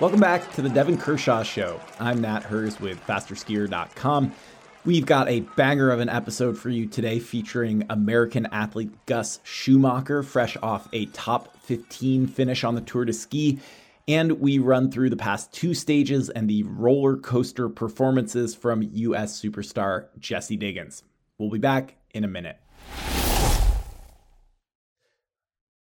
Welcome back to the Devon Kershaw Show. I'm Nat Herz with FasterSkier.com. We've got a banger of an episode for you today featuring American athlete Gus Schumacher, fresh off a top 15 finish on the Tour de Ski. And we run through the past two stages and the roller coaster performances from U.S. superstar Jessie Diggins. We'll be back in a minute.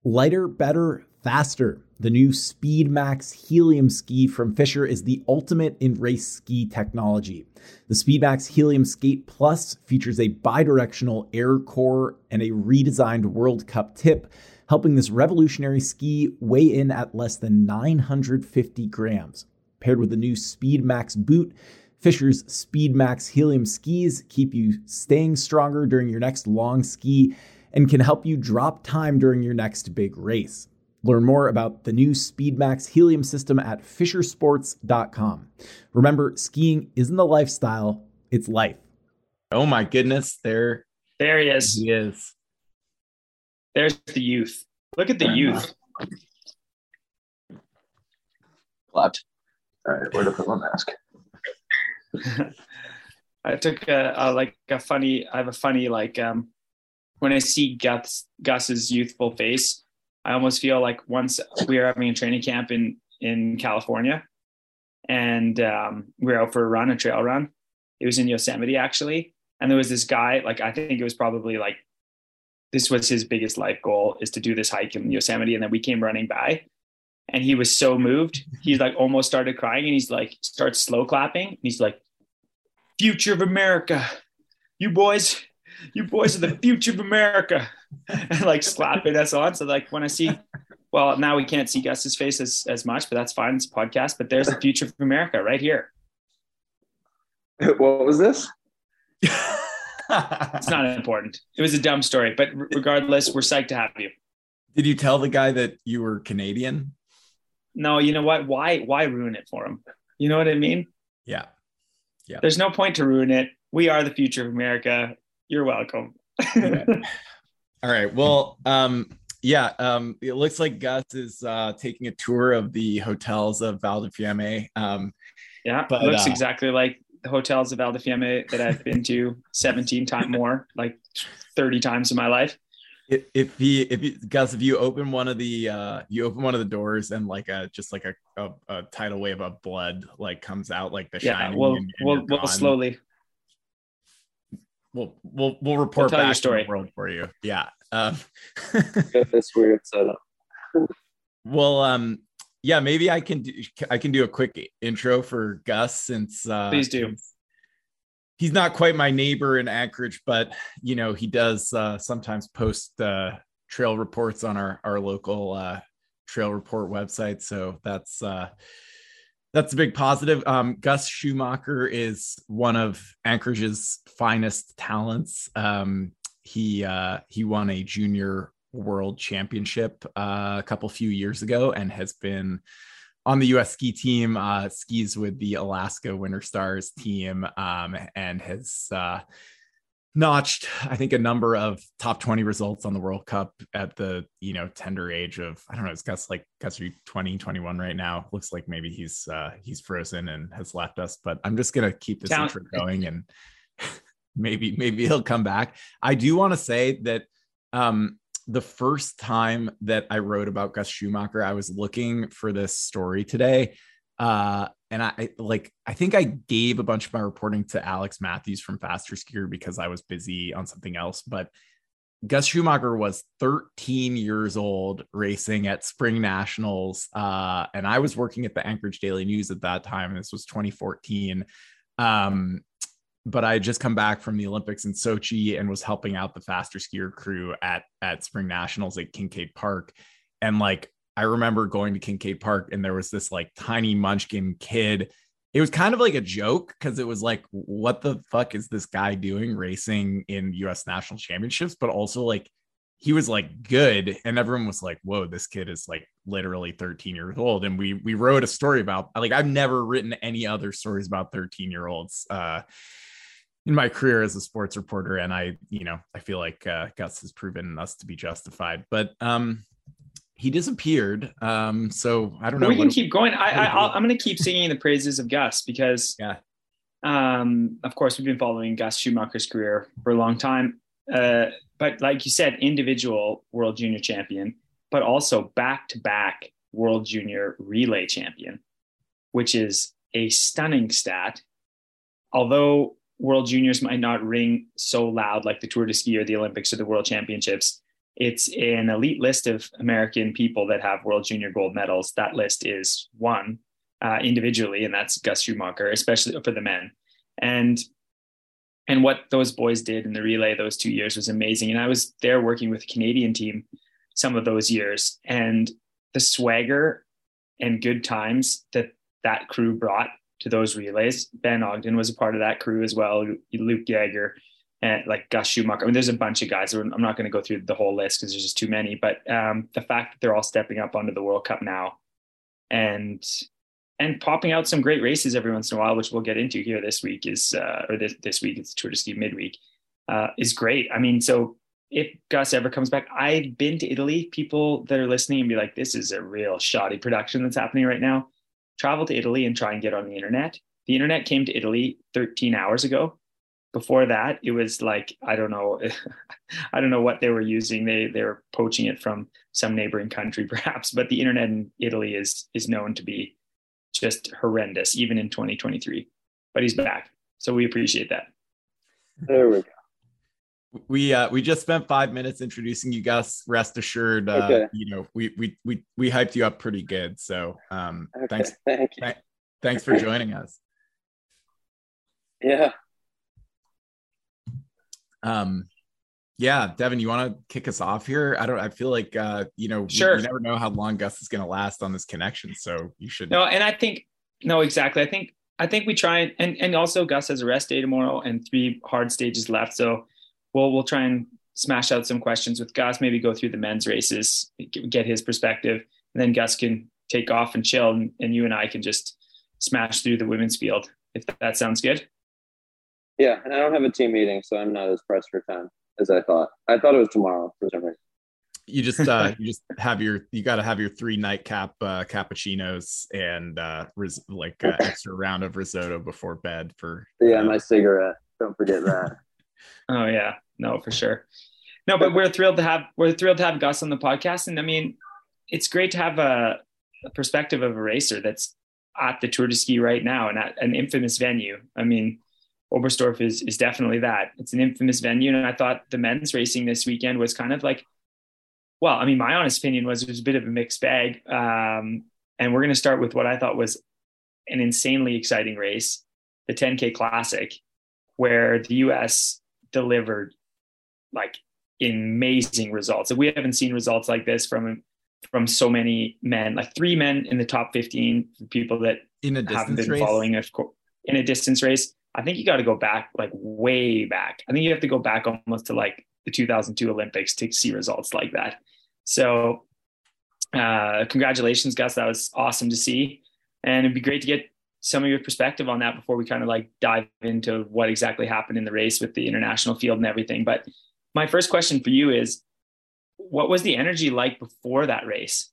Lighter, better, faster. The new Speedmax Helium ski from Fischer is the ultimate in race ski technology. The Speedmax Helium Skate Plus features a bidirectional air core and a redesigned World Cup tip, helping this revolutionary ski weigh in at less than 950 grams. Paired with the new Speedmax boot, Fischer's Speedmax Helium skis keep you staying stronger during your next long ski and can help you drop time during your next big race. Learn more about the new Speedmax Helium system at fischersports.com. Remember, skiing isn't a lifestyle, it's life. Oh my goodness, there there he is. He is. There's the youth. Look at the youth. Clapped. All right, where to put my mask? I took a, a, like a funny. I have a funny like um when I see Gus Gus's youthful face, I almost feel like once we were having a training camp in in California, and um, we were out for a run, a trail run. It was in Yosemite actually, and there was this guy. Like I think it was probably like this was his biggest life goal is to do this hike in Yosemite, and then we came running by, and he was so moved. He like almost started crying, and he's like starts slow clapping. And he's like, "Future of America, you boys." you boys are the future of America. And like slapping us on. So like when I see, well, now we can't see Gus's face as, as much, but that's fine. It's a podcast, but there's the future of America right here. What was this? it's not important. It was a dumb story, but regardless, we're psyched to have you. Did you tell the guy that you were Canadian? No, you know what? Why why ruin it for him? You know what I mean? Yeah. Yeah. There's no point to ruin it. We are the future of America. You're welcome. All right. Well, um, yeah, um, it looks like Gus is uh, taking a tour of the hotels of Val di Fiemme. Um, yeah, but, looks uh, exactly like the hotels of Val di Fiemme that I've been to 17 times more, like 30 times in my life. If, if he, if he, Gus, if you open one of the, uh, you open one of the doors and like a, just like a, a, a tidal wave of blood like comes out, like the yeah, shining. We'll, we'll, we'll slowly, we'll we'll we'll report we'll tell back your story. world for you. Yeah. Um, this weird setup. well, um, yeah, maybe I can do I can do a quick intro for Gus since uh, please do. He's not quite my neighbor in Anchorage, but you know he does uh, sometimes post uh, trail reports on our our local uh, trail report website. So that's uh, that's a big positive. Um, Gus Schumacher is one of Anchorage's finest talents. Um, he uh, he won a junior world championship uh, a couple few years ago and has been on the U.S. ski team. Uh, skis with the Alaska Winter Stars team um, and has uh, notched i think a number of top 20 results on the world cup at the you know tender age of i don't know it's gus like gus 20 21 right now looks like maybe he's uh he's frozen and has left us but i'm just gonna keep this Down. intro going and maybe maybe he'll come back i do want to say that um the first time that i wrote about gus schumacher i was looking for this story today uh and I like I think I gave a bunch of my reporting to Alex Matthews from Faster Skier because I was busy on something else. But Gus Schumacher was 13 years old racing at Spring Nationals. Uh, and I was working at the Anchorage Daily News at that time. This was 2014. Um, but I had just come back from the Olympics in Sochi and was helping out the Faster Skier crew at at Spring Nationals at Kincaid Park. And like I remember going to Kincaid Park and there was this like tiny munchkin kid. It was kind of like a joke because it was like, what the fuck is this guy doing racing in US national championships? But also like he was like good and everyone was like, whoa, this kid is like literally 13 years old. And we we wrote a story about like I've never written any other stories about 13 year olds. Uh in my career as a sports reporter and i you know i feel like uh, gus has proven us to be justified but um he disappeared. Um, so I don't know. We can keep going. I, I am going to keep singing the praises of Gus because, yeah. Um, of course, we've been following Gus Schumacher's career for a long time. Uh, but like you said, individual world junior champion, but also back to back world junior relay champion, which is a stunning stat. Although world juniors might not ring so loud like the Tour de Ski or the Olympics or the World Championships, it's an elite list of American people that have world junior gold medals. That list is one uh, individually, and that's Gus Schumacher, especially for the men. And and what those boys did in the relay those two years was amazing. And I was there working with the Canadian team some of those years, and the swagger and good times that that crew brought to those relays. Ben Ogden was a part of that crew as well. Luke Jager and like Gus Schumacher. I mean, there's a bunch of guys. I'm not going to go through the whole list because there's just too many. But um, the fact that they're all stepping up onto the World Cup now, and and popping out some great races every once in a while, which we'll get into here this week is uh, or this this week it's Tour de Ski midweek uh, is great. I mean, so if Gus ever comes back, I've been to Italy. People that are listening and be like, "This is a real shoddy production that's happening right now." Travel to Italy and try and get on the internet. The internet came to Italy 13 hours ago. Before that, it was like I don't know, I don't know what they were using. They they were poaching it from some neighboring country, perhaps. But the internet in Italy is is known to be just horrendous, even in 2023. But he's back, so we appreciate that. There we go we uh we just spent five minutes introducing you guys. rest assured uh okay. you know we we we we hyped you up pretty good so um okay. thanks Thank you. Th- thanks for joining us yeah um yeah devin you want to kick us off here i don't i feel like uh you know sure we, we never know how long gus is going to last on this connection so you should no and i think no exactly i think i think we try and and, and also gus has a rest day tomorrow and three hard stages left so we'll we'll try and smash out some questions with Gus. Maybe go through the men's races, get his perspective, and then Gus can take off and chill, and, and you and I can just smash through the women's field if that sounds good. Yeah, and I don't have a team meeting, so I'm not as pressed for time as I thought. I thought it was tomorrow for some reason. You just uh you just have your you got to have your three nightcap uh, cappuccinos and uh ris- like uh, extra round of risotto before bed for yeah uh, my cigarette. Don't forget that. Oh yeah, no, for sure. No, but we're thrilled to have we're thrilled to have Gus on the podcast, and I mean, it's great to have a, a perspective of a racer that's at the Tour de Ski right now and at an infamous venue. I mean, Oberstdorf is is definitely that. It's an infamous venue, and I thought the men's racing this weekend was kind of like, well, I mean, my honest opinion was it was a bit of a mixed bag. Um, and we're going to start with what I thought was an insanely exciting race, the 10K Classic, where the U.S delivered like amazing results. We haven't seen results like this from from so many men, like three men in the top 15 people that in a haven't been race? following a, in a distance race. I think you got to go back like way back. I think you have to go back almost to like the 2002 Olympics to see results like that. So, uh, congratulations, Gus. That was awesome to see. And it'd be great to get some of your perspective on that before we kind of like dive into what exactly happened in the race with the international field and everything. But my first question for you is what was the energy like before that race?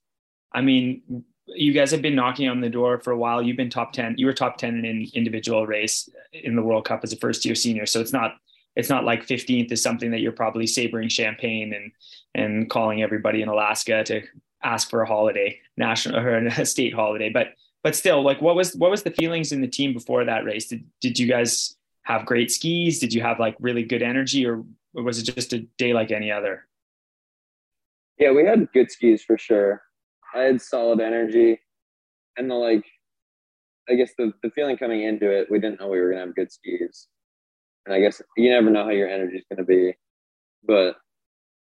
I mean, you guys have been knocking on the door for a while. You've been top 10. You were top 10 in an individual race in the World Cup as a first year senior. So it's not it's not like 15th is something that you're probably savoring champagne and and calling everybody in Alaska to ask for a holiday, national or a state holiday. But but still, like, what was what was the feelings in the team before that race? Did did you guys have great skis? Did you have like really good energy, or, or was it just a day like any other? Yeah, we had good skis for sure. I had solid energy, and the like. I guess the the feeling coming into it, we didn't know we were gonna have good skis, and I guess you never know how your energy is gonna be. But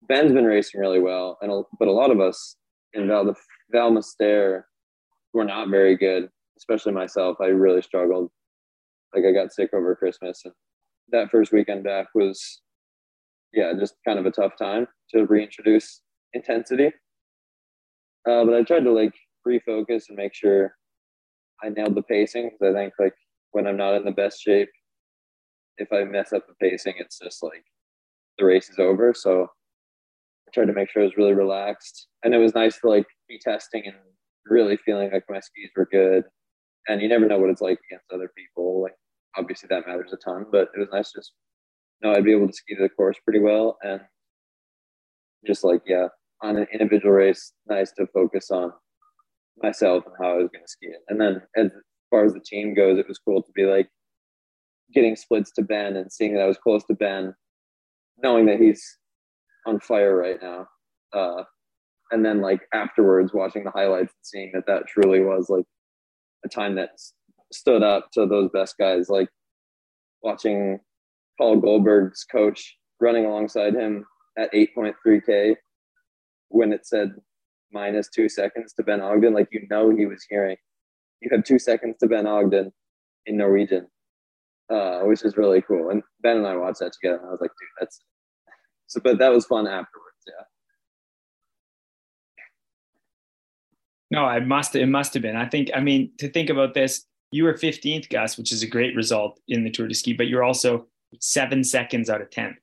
Ben's been racing really well, and but a lot of us in Val Valmister were not very good, especially myself. I really struggled. Like I got sick over Christmas, and that first weekend back was, yeah, just kind of a tough time to reintroduce intensity. Uh, but I tried to like refocus and make sure I nailed the pacing because I think like when I'm not in the best shape, if I mess up the pacing, it's just like the race is over. So I tried to make sure I was really relaxed. And it was nice to like be testing and really feeling like my skis were good. And you never know what it's like against other people. Like obviously that matters a ton, but it was nice just know I'd be able to ski the course pretty well. And just like, yeah, on an individual race, nice to focus on myself and how I was going to ski it. And then as far as the team goes, it was cool to be like getting splits to Ben and seeing that I was close to Ben, knowing that he's on fire right now. Uh, and then like afterwards, watching the highlights and seeing that that truly was like a time that stood up to those best guys. Like watching Pål Golberg's coach running alongside him at 8.3k when it said minus two seconds to Ben Ogden, like you know he was hearing. You have two seconds to Ben Ogden in Norwegian, uh, which is really cool. And Ben and I watched that together, and I was like, dude, that's so. But that was fun afterwards, yeah. No, I must. It must have been. I think. I mean, to think about this, you were 15th, Gus, which is a great result in the Tour de Ski, but you're also seven seconds out of 10.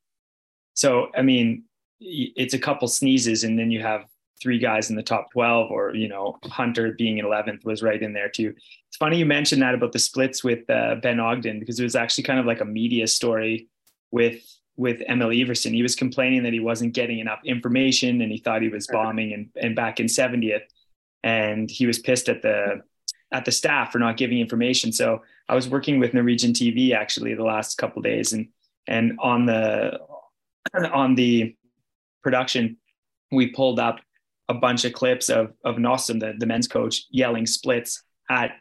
So, I mean, it's a couple sneezes, and then you have three guys in the top 12 or you know hunter being 11th was right in there too. It's funny you mentioned that about the splits with uh, ben ogden because it was actually kind of like a media story with with emil iversen he was complaining that he wasn't getting enough information and he thought he was bombing and, and back in 70th and he was pissed at the at the staff for not giving information. So i was working with norwegian tv actually the last couple days and and on the on the production we pulled up a bunch of clips of of Nossum, the, the men's coach, yelling splits at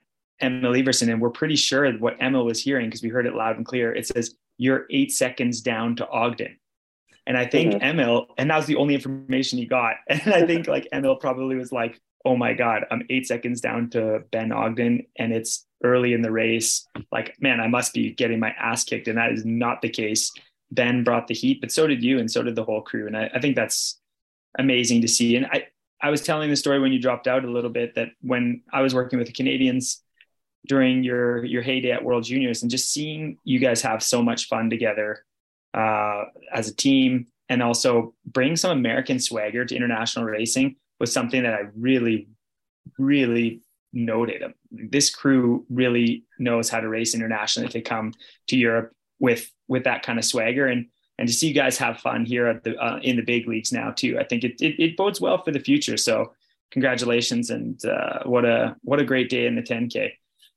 Emil Iversen, and we're pretty sure what Emil was hearing because we heard it loud and clear. It says you're eight seconds down to Ogden, and I think mm-hmm. Emil, and that was the only information he got. And I think like Emil probably was like, "Oh my god, I'm eight seconds down to Ben Ogden, and it's early in the race. Like, man, I must be getting my ass kicked." And that is not the case. Ben brought the heat, but so did you, and so did the whole crew. And I, I think that's amazing to see. And I, I was telling the story when you dropped out a little bit that when I was working with the Canadians during your your heyday at World Juniors and just seeing you guys have so much fun together uh, as a team and also bring some American swagger to international racing was something that I really, really noted. This crew really knows how to race internationally if they come to Europe with with that kind of swagger and and to see you guys have fun here at the uh, in the big leagues now too. I think it, it, it bodes well for the future. So congratulations and uh, what a what a great day in the 10k.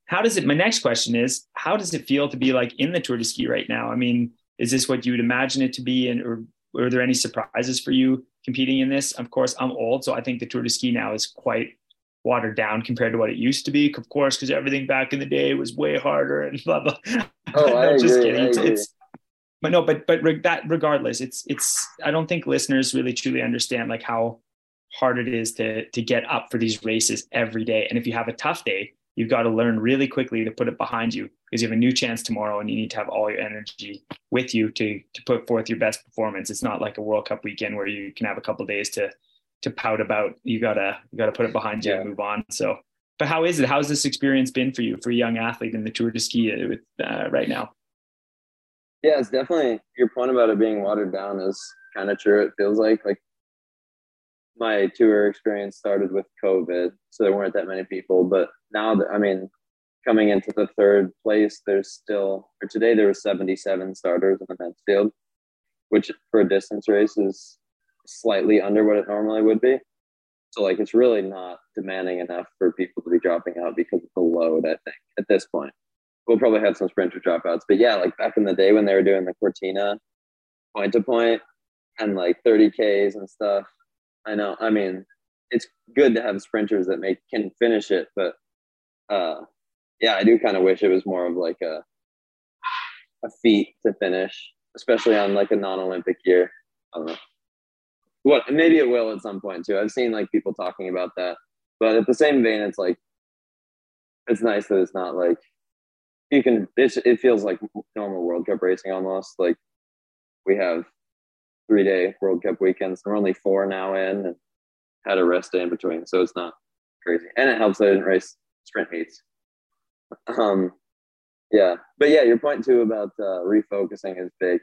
How does it? My next question is, how does it feel to be like in the Tour de Ski right now? I mean, is this what you would imagine it to be, and or are there any surprises for you competing in this? Of course, I'm old, so I think the Tour de Ski now is quite watered down compared to what it used to be. Of course, because everything back in the day was way harder and blah blah. Oh, no, I just agree, kidding. It's, it's, but no, but but that regardless, it's it's. I don't think listeners really truly understand like how hard it is to to get up for these races every day. And if you have a tough day, you've got to learn really quickly to put it behind you because you have a new chance tomorrow, and you need to have all your energy with you to to put forth your best performance. It's not like a World Cup weekend where you can have a couple days to to pout about. You gotta you gotta put it behind you yeah. and move on. So, but how is it? How's this experience been for you for a young athlete in the Tour de Ski uh, right now? Yeah, it's definitely your point about it being watered down is kind of true. It feels like like my tour experience started with COVID, so there weren't that many people. But now, that, I mean, coming into the third place, there's still or today there were 77 starters in the men's field, which for a distance race is slightly under what it normally would be. So like it's really not demanding enough for people to be dropping out because of the load. I think at this point we'll probably have some sprinter dropouts. But yeah, like back in the day when they were doing the Cortina point to point and like 30 Ks and stuff. I know. I mean, it's good to have sprinters that make can finish it, but uh yeah, I do kind of wish it was more of like a a feat to finish, especially on like a non-Olympic year. I don't know. What maybe it will at some point too. I've seen like people talking about that, but at the same vein, it's like it's nice that it's not like you can it feels like normal world cup racing almost. Like we have three day world cup weekends. We're only four now in and had a rest day in between so it's not crazy. And it helps that i didn't race sprint meets. Um yeah. But yeah your point too about uh, refocusing is big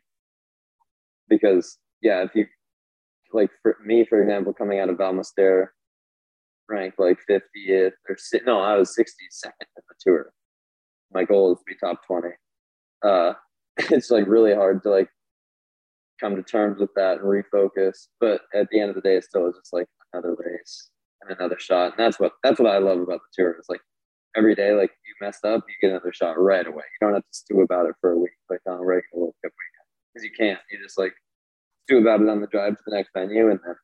because yeah if you like for me, for example, coming out of Val Müstair, ranked like 50th or no, I was 62nd in the tour. My goal is to be top 20. Uh, it's like really hard to like come to terms with that and refocus. But at the end of the day, it's still just like another race and another shot. And that's what that's what I love about the tour. It's like every day, like you messed up, you get another shot right away. You don't have to stew about it for a week, like on a regular World Cup weekend, because you can't. You just like about it on the drive to the next venue, and then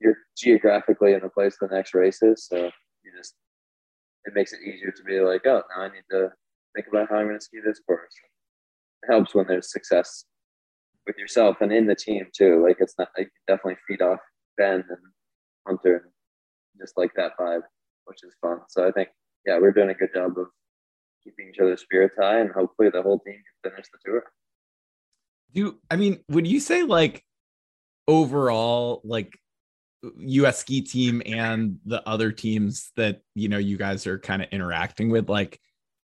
you're geographically in the place the next race is. So you just it makes it easier to be like, oh, now I need to think about how I'm going to ski this course. It helps when there's success with yourself and in the team too. Like it's not you definitely feed off Ben and Hunter and just like that vibe, which is fun. So I think yeah, we're doing a good job of keeping each other's spirits high and hopefully the whole team can finish the tour. Do I mean would you say like overall like US ski team and the other teams that you know you guys are kind of interacting with like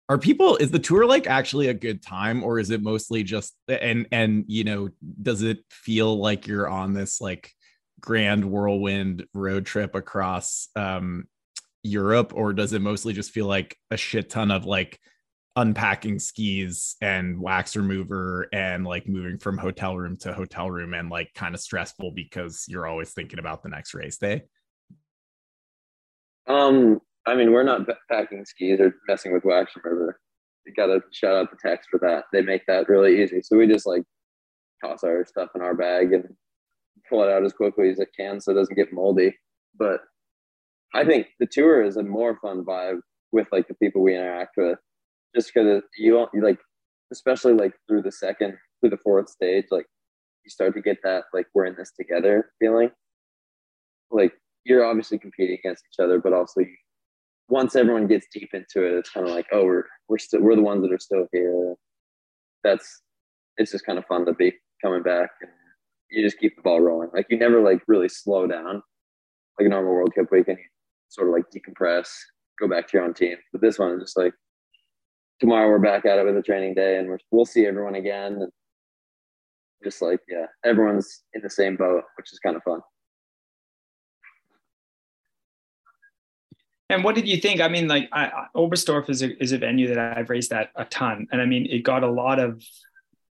are people is the tour like actually a good time or is it mostly just and and you know does it feel like you're on this like grand whirlwind road trip across um Europe or does it mostly just feel like a shit ton of like unpacking skis and wax remover and like moving from hotel room to hotel room and like kind of stressful because you're always thinking about the next race day? Um I mean, we're not packing skis or messing with wax remover. You gotta shout out the text for that. They make that really easy. So we just like toss our stuff in our bag and pull it out as quickly as it can so it doesn't get moldy. But I think the tour is a more fun vibe with like the people we interact with, just because you you like, especially like through the second through the fourth stage, like you start to get that like we're in this together feeling. Like you're obviously competing against each other, but also you once everyone gets deep into it, it's kind of like, oh, we're we're still we're the ones that are still here. That's it's just kind of fun to be coming back and you just keep the ball rolling. Like you never like really slow down like a normal World Cup weekend. You sort of like decompress, go back to your own team. But this one is just like tomorrow we're back at it with a training day and we're, we'll see everyone again. And just like yeah, everyone's in the same boat, which is kind of fun. And what did you think? I mean, like I, Oberstdorf is a is a venue that I've raised at a ton, and I mean, it got a lot of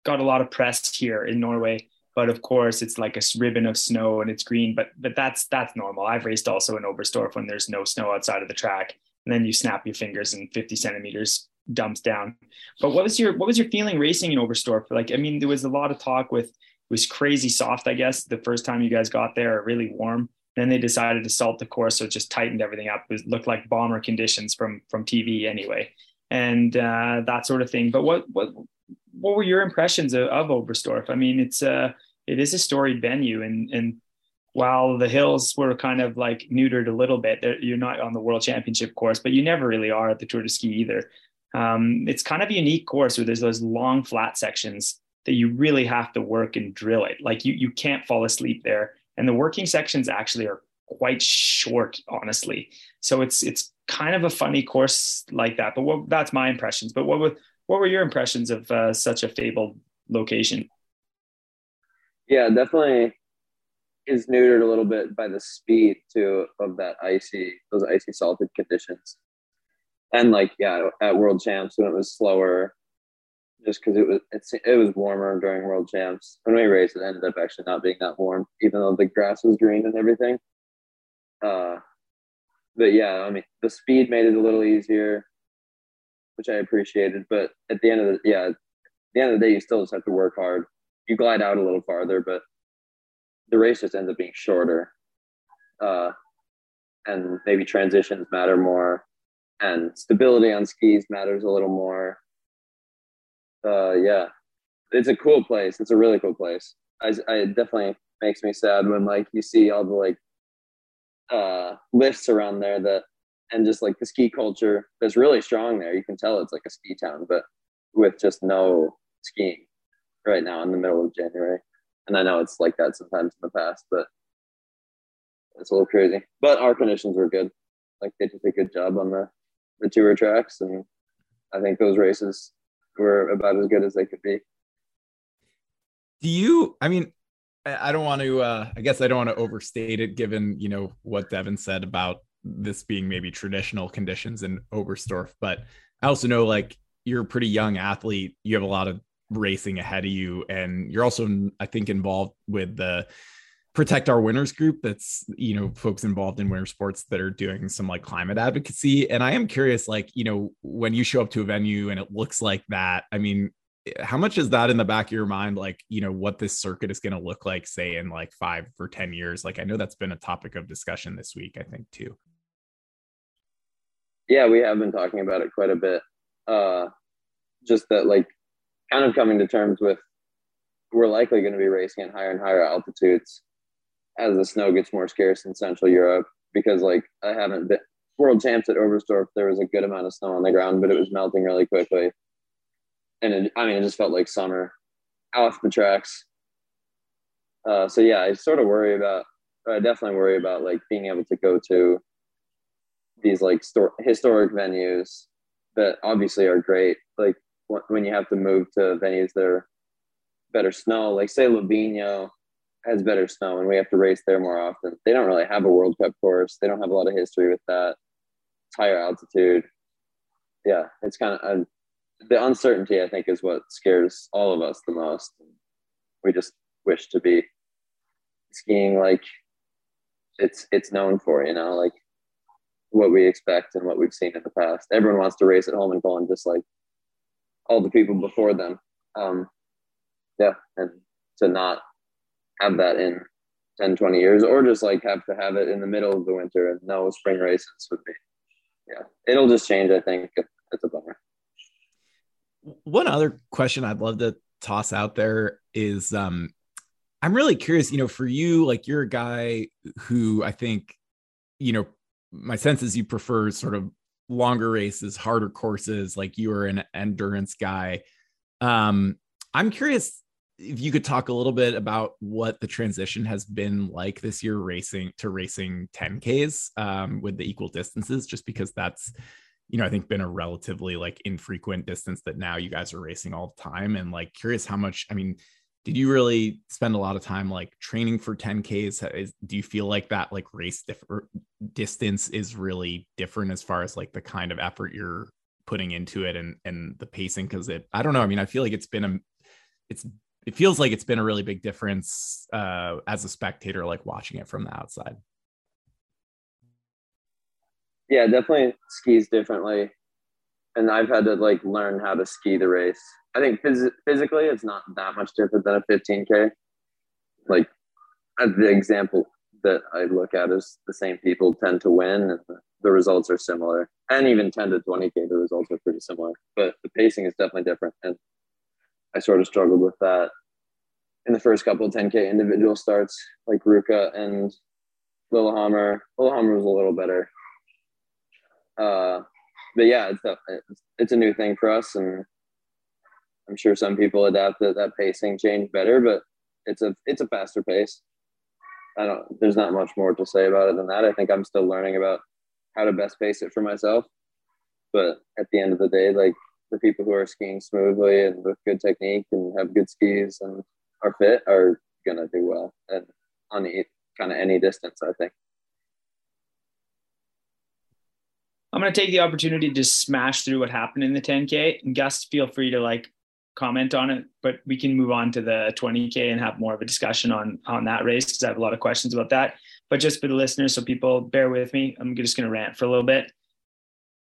got a lot of press here in Norway. But of course, it's like a ribbon of snow and it's green. But but that's that's normal. I've raced also in Oberstdorf when there's no snow outside of the track, and then you snap your fingers and 50 centimeters dumps down. But what was your what was your feeling racing in Oberstdorf? Like, I mean, there was a lot of talk with it was crazy soft, I guess, the first time you guys got there, really warm. Then they decided to salt the course, so it just tightened everything up. It looked like bomber conditions from from TV anyway, and uh, that sort of thing. But what what what were your impressions of, of Oberstdorf? I mean, it's uh it is a storied venue, and and while the hills were kind of like neutered a little bit, you're not on the World Championship course, but you never really are at the Tour de Ski either. Um, it's kind of a unique course where there's those long flat sections that you really have to work and drill it. Like you you can't fall asleep there. And the working sections actually are quite short honestly. So it's it's kind of a funny course like that but what, that's my impressions. But what were what were your impressions of uh, such a fabled location? Yeah definitely is neutered a little bit by the speed too of that icy those icy salted conditions and like yeah at world champs when it was slower just because it was it's, it was warmer during World Champs. When we raced, it ended up actually not being that warm, even though the grass was green and everything. Uh, but yeah, I mean, the speed made it a little easier, which I appreciated. But at the end of the yeah, the end of the day, you still just have to work hard. You glide out a little farther, but the race just ends up being shorter. Uh, and maybe transitions matter more, and stability on skis matters a little more uh, yeah, it's a cool place. It's a really cool place. I, I definitely makes me sad when like you see all the like uh lifts around there that and just like the ski culture that's really strong there. You can tell it's like a ski town, but with just no skiing right now in the middle of January. And I know it's like that sometimes in the past, but it's a little crazy. But our conditions were good. Like they did a good job on the the tour tracks, and I think those races were about as good as they could be. Do you, I mean, I don't want to. Uh, I guess I don't want to overstate it, given you know what Devin said about this being maybe traditional conditions in Oberstdorf. But I also know like you're a pretty young athlete. You have a lot of racing ahead of you, and you're also, I think, involved with the protect our winters group that's you know folks involved in winter sports that are doing some like climate advocacy. And i am curious like you know when you show up to a venue and it looks like that i mean how much is that in the back of your mind? Like you know what this circuit is going to look like say in like five or ten years? Like i know that's been a topic of discussion this week i think too. Yeah we have been talking about it quite a bit. Uh just that like kind of coming to terms with we're likely going to be racing at higher and higher altitudes as the snow gets more scarce in Central Europe because like I haven't been world champs at Oberstdorf. There was a good amount of snow on the ground, but it was melting really quickly. And it, I mean, it just felt like summer off the tracks. Uh, so yeah, I sort of worry about, I definitely worry about like being able to go to these like sto- historic venues that obviously are great. Like when you have to move to venues that are better snow, like say Livigno has better snow and we have to race there more often. They don't really have a World Cup course. They don't have a lot of history with that. It's higher altitude. Yeah, it's kind of uh, the uncertainty. I think is what scares all of us the most. We just wish to be skiing like it's it's known for. You know, like what we expect and what we've seen in the past. Everyone wants to race at Holmenkollen just like all the people before them. Um, yeah, and to not have that in 10, 20 years, or just like have to have it in the middle of the winter and no spring races would be, yeah, it'll just change. I think it's a bummer. One other question I'd love to toss out there is, um, I'm really curious, you know, for you, like you're a guy who I think, you know, my sense is you prefer sort of longer races, harder courses, like you are an endurance guy. Um, I'm curious if you could talk a little bit about what the transition has been like this year racing to racing 10ks um, with the equal distances just because that's you know i think been a relatively like infrequent distance that now you guys are racing all the time. And like curious how much i mean did you really spend a lot of time like training for 10ks is, do you feel like that like race diff- distance is really different as far as like the kind of effort you're putting into it and and the pacing? Because it i don't know i mean i feel like it's been a it's it feels like it's been a really big difference uh, as a spectator, like watching it from the outside. Yeah, definitely skis differently, and I've had to like learn how to ski the race. I think phys- physically, it's not that much different than a 15k. Like the example that I look at is the same people tend to win, and the, the results are similar. And even 10 to 20k, the results are pretty similar. But the pacing is definitely different, and I sort of struggled with that in the first couple of 10K individual starts, like Ruka and Lillehammer. Lillehammer was a little better. Uh, but yeah, it's a, it's a new thing for us, and I'm sure some people adapt that pacing change better, but it's a it's a faster pace. I don't. There's not much more to say about it than that. I think I'm still learning about how to best pace it for myself. But at the end of the day, like the people who are skiing smoothly and with good technique and have good skis and are fit are gonna do well and on kind of any distance. I think. I'm gonna take the opportunity to smash through what happened in the 10K. And Gus, feel free to like comment on it, but we can move on to the 20K and have more of a discussion on on that race because I have a lot of questions about that. But just for the listeners, so people bear with me, I'm just gonna rant for a little bit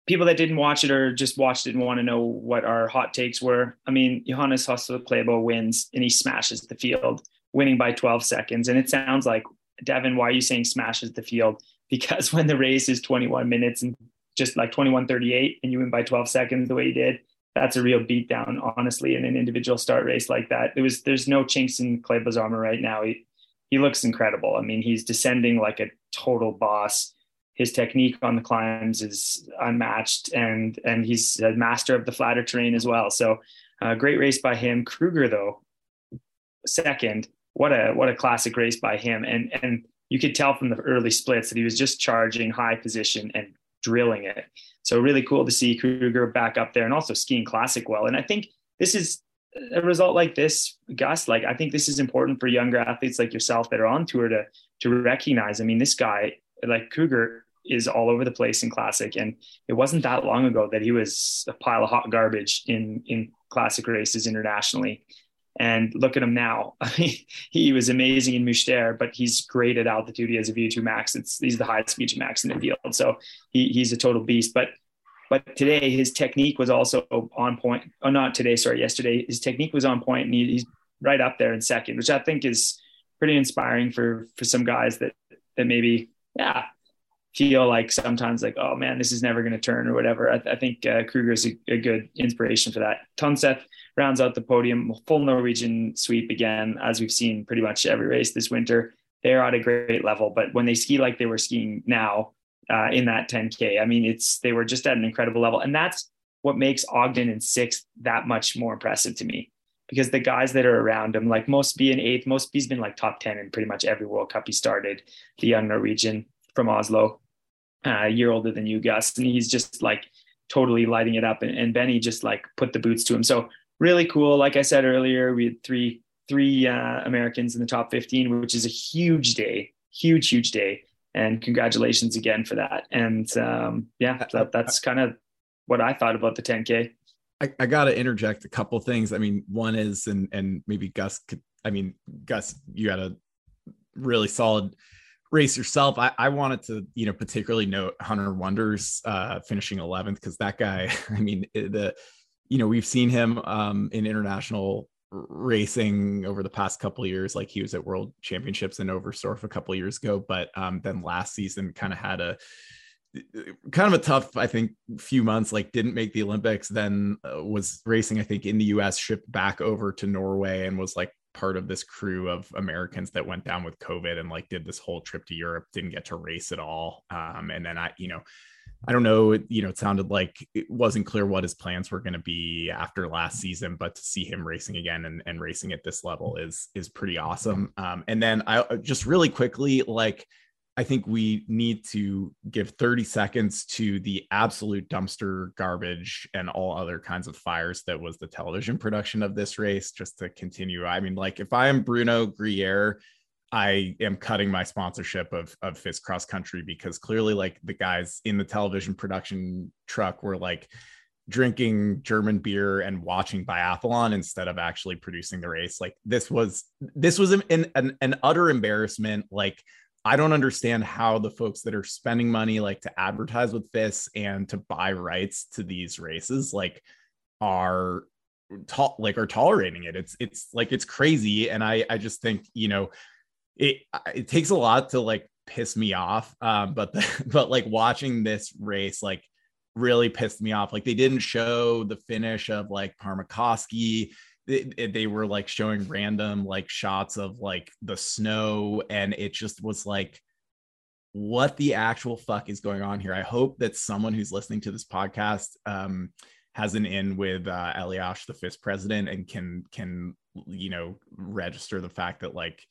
people that didn't watch it or just watched it and want to know what our hot takes were. I mean, Johannes Høsflot Klæbo wins and he smashes the field, winning by 12 seconds. And it sounds like, Devin, why are you saying smashes the field? Because when the race is 21 minutes and just like 21:38 and you win by 12 seconds the way you did, that's a real beatdown, honestly, in an individual start race like that. It was there's no chinks in Klæbo's armor right now. He he looks incredible. I mean, he's descending like a total boss his technique on the climbs is unmatched and and he's a master of the flatter terrain as well. So uh, great race by him. Kruger though second. What a what a classic race by him. And and you could tell from the early splits that he was just charging high position and drilling it. So really cool to see kruger back up there and also skiing classic well. And i think this is a result like this, Gus, like I think this is important for younger athletes like yourself that are on tour to to recognize. I mean, this guy, like Kruger, is all over the place in classic, and it wasn't that long ago that he was a pile of hot garbage in in classic races internationally. And look at him now. He was amazing in Müstair, but he's great at altitude. He has a VO2 max. It's he's the highest VO2 max in the field, so he, he's a total beast. But but today his technique was also on point. Oh, not today, sorry, yesterday. His technique was on point, and he, he's right up there in second, which I think is pretty inspiring for for some guys that that maybe yeah feel like sometimes like oh man this is never going to turn or whatever. I, I think uh, Kruger is a, a, good inspiration for that. Tonseth rounds out the podium, full Norwegian sweep again, as we've seen pretty much every race this winter. They're at a great level, but when they ski like they were skiing now, uh, in that 10K. I mean, it's they were just at an incredible level. And that's what makes Ogden in sixth that much more impressive to me. Because the guys that are around him, like most Mosby in eighth, most Mosby's been like top 10 in pretty much every World Cup he started, the young Norwegian from Oslo, uh, a year older than you, Gus. And he's just like totally lighting it up. And, and Benny just like put the boots to him. So really cool. Like I said earlier, we had three three uh, Americans in the top 15, which is a huge day, huge, huge day and congratulations again for that. And um, yeah, that, that's kind of what I thought about the 10K. I, I got to interject a couple things. I mean, one is, and and maybe Gus could. I mean, Gus, you had a really solid race yourself. I, I wanted to, you know, particularly note Hunter Wonders uh, finishing 11th because that guy. I mean, the, you know, we've seen him um, in international racing over the past couple years like he was at world championships in Oberstdorf a couple years ago but um, then last season kind of had a kind of a tough i think few months like didn't make the olympics then uh, was racing i think in the us shipped back over to norway and was like part of this crew of americans that went down with covid and like did this whole trip to europe didn't get to race at all um, and then i you know I don't know, you know, it sounded like it wasn't clear what his plans were going to be after last season, but to see him racing again and, and racing at this level is is pretty awesome. Um, and then I just really quickly, like, I think we need to give 30 seconds to the absolute dumpster garbage and all other kinds of fires that was the television production of this race, just to continue. I mean, like, if I am Bruno Gruyere, I am cutting my sponsorship of of FIS Cross Country because clearly, like the guys in the television production truck were like drinking German beer and watching biathlon instead of actually producing the race. Like this was this was an an, an utter embarrassment. Like I don't understand how the folks that are spending money like to advertise with this and to buy rights to these races like are to- like are tolerating it. It's it's like it's crazy, and I I just think you know it it takes a lot to like piss me off. Um, but the, but like watching this race like really pissed me off. Like they didn't show the finish of like Parmakoski. They, were like showing random like shots of like the snow, and it just was like, what the actual fuck is going on here? I hope that someone who's listening to this podcast um, has an in with uh, Eliasch, the FIS president, and can can you know register the fact that like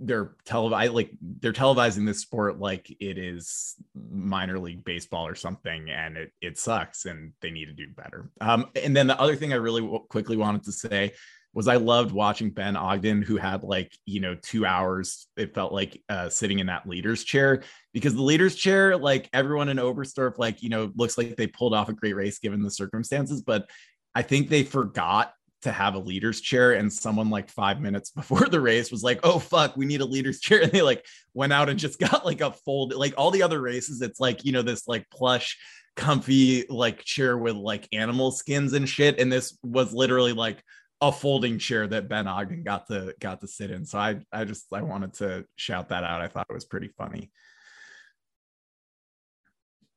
they're televi like they're televising this sport like it is minor league baseball or something and it it sucks and they need to do better. Um and then the other thing i really w- quickly wanted to say was i loved watching ben ogden who had like you know two hours it felt like uh sitting in that leader's chair because the leader's chair like everyone in oberstdorf like you know looks like they pulled off a great race given the circumstances but i think they forgot to have a leader's chair and someone like five minutes before the race was like oh fuck we need a leader's chair. And they like went out and just got like a fold like all the other races it's like you know this like plush comfy like chair with like animal skins and shit and this was literally like a folding chair that ben ogden got to got to sit in. So i i just i wanted to shout that out. I thought it was pretty funny.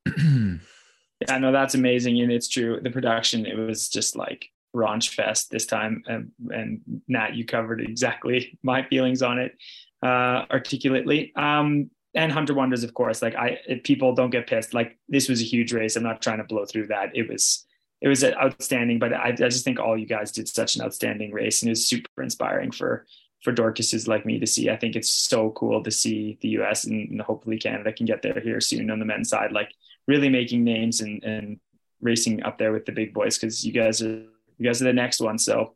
Yeah no that's amazing and it's true. The production it was just like Raunch Fest this time, and, and Nat, you covered exactly my feelings on it uh, articulately. Um, and Hunter Wonders, of course. Like I, people don't get pissed. Like this was a huge race. I'm not trying to blow through that. It was, it was outstanding. But I, I just think all you guys did such an outstanding race, and it was super inspiring for for Dorcases like me to see. I think it's so cool to see the U.S. and, and hopefully Canada can get there here soon on the men's side. Like really making names and and racing up there with the big boys because you guys are You guys are the next one. So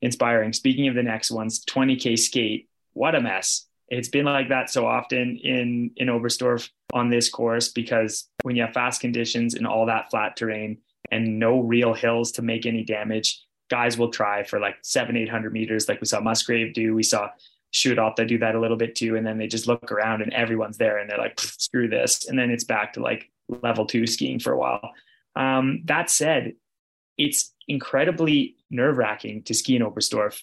inspiring. Speaking of the next ones, 20K skate. What a mess. It's been like that so often in, in Oberstdorf on this course because when you have fast conditions and all that flat terrain and no real hills to make any damage, guys will try for like seven, 800 meters, like we saw Musgrave do. We saw Shoot-Alta do that a little bit too. And then they just look around and everyone's there and they're like, screw this. And then it's back to like level two skiing for a while. Um, that said, it's incredibly nerve wracking to ski in Oberstdorf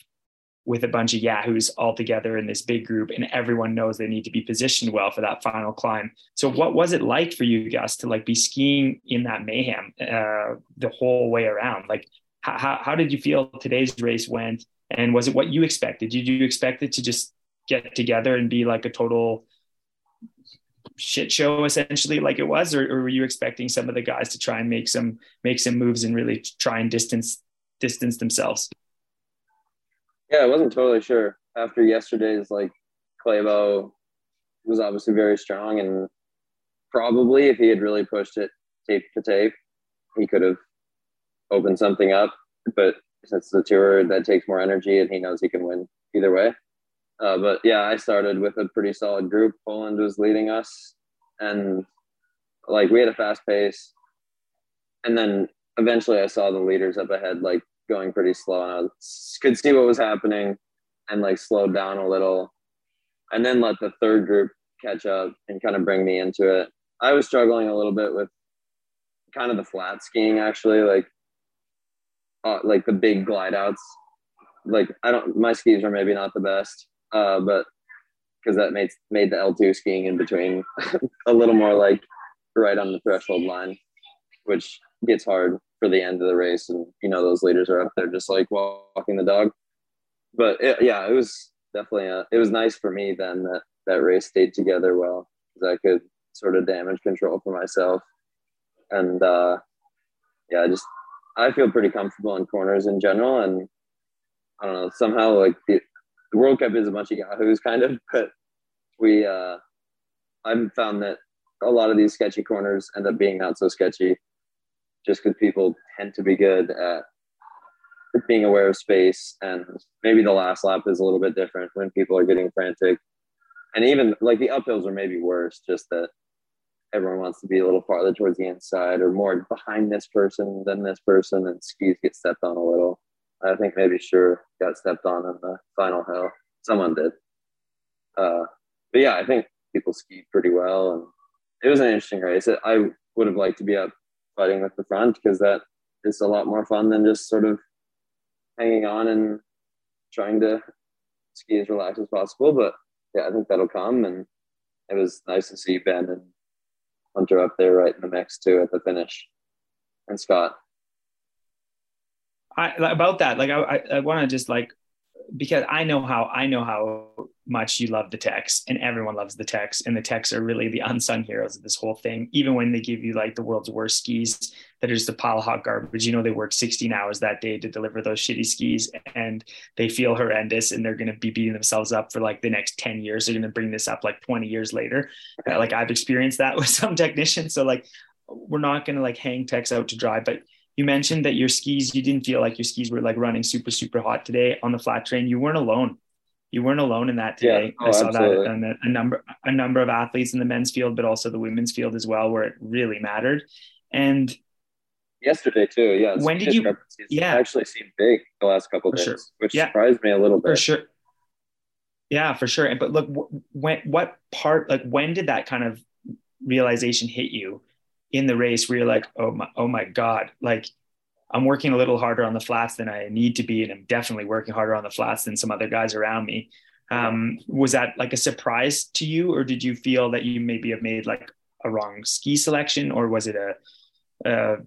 with a bunch of yahoos all together in this big group and everyone knows they need to be positioned well for that final climb. So what was it like for you guys to like be skiing in that mayhem uh, the whole way around? Like how, how did you feel today's race went and was it what you expected? Did you expect it to just get together and be like a total shit show essentially like it was or, or, were you expecting some of the guys to try and make some make some moves and really try and distance distance themselves? Yeah i wasn't totally sure. After yesterday's like Klæbo was obviously very strong and probably if he had really pushed it tape to tape he could have opened something up. But since the tour that takes more energy and he knows he can win either way uh, but yeah, I started with a pretty solid group. Poland was leading us, and like we had a fast pace. And then eventually, I saw the leaders up ahead, like going pretty slow, and I was, could see what was happening, and like slowed down a little, and then let the third group catch up and kind of bring me into it. I was struggling a little bit with kind of the flat skiing, actually, like uh, like the big glide outs. Like I don't, my skis are maybe not the best, uh, but because that made made the L2 skiing in between a little more like right on the threshold line, which gets hard for the end of the race. And you know those leaders are up there just like walking the dog. But it, yeah, it was definitely a, it was nice for me then that that race stayed together well because I could sort of damage control for myself. And uh, yeah, I just I feel pretty comfortable in corners in general, and I don't know somehow like the, the World Cup is a bunch of yahoos, kind of, but we uh, I've found that a lot of these sketchy corners end up being not so sketchy, just because people tend to be good at being aware of space, and maybe the last lap is a little bit different when people are getting frantic, and even like the uphills are maybe worse, just that everyone wants to be a little farther towards the inside or more behind this person than this person, and skis get stepped on a little. I think maybe sure got stepped on in the final hill. Someone did. Uh, but yeah, I think people skied pretty well, and it was an interesting race. I would have liked to be up fighting with the front because that is a lot more fun than just sort of hanging on and trying to ski as relaxed as possible. But yeah, I think that'll come, and it was nice to see Ben and Hunter up there right in the mix too at the finish, and Scott. I about that. Like I, I, want to just like because I know how I know how much you love the techs, and everyone loves the techs, and the techs are really the unsung heroes of this whole thing. Even when they give you like the world's worst skis that are just a pile of hot garbage, you know they work 16 hours that day to deliver those shitty skis, and they feel horrendous, and they're going to be beating themselves up for like the next 10 years. They're going to bring this up like 20 years later. Uh, like I've experienced that with some technicians, so like we're not going to like hang techs out to dry, but you mentioned that your skis, you didn't feel like your skis were like running super, super hot today on the flat train. You weren't alone. You weren't alone in that today. Yeah. Oh, I saw absolutely. that and a number, a number of athletes in the men's field, but also the women's field as well, where it really mattered. And yesterday too, yeah. When did you? Yeah, actually seemed big the last couple days, sure. which yeah. surprised me a little bit. For sure. Yeah, for sure. And But look, when what part, like, when did that kind of realization hit you? In the race where you're like, oh my, oh my God, like I'm working a little harder on the flats than I need to be. And I'm definitely working harder on the flats than some other guys around me. Um, was that like a surprise to you, or did you feel that you maybe have made like a wrong ski selection, or was it a, uh,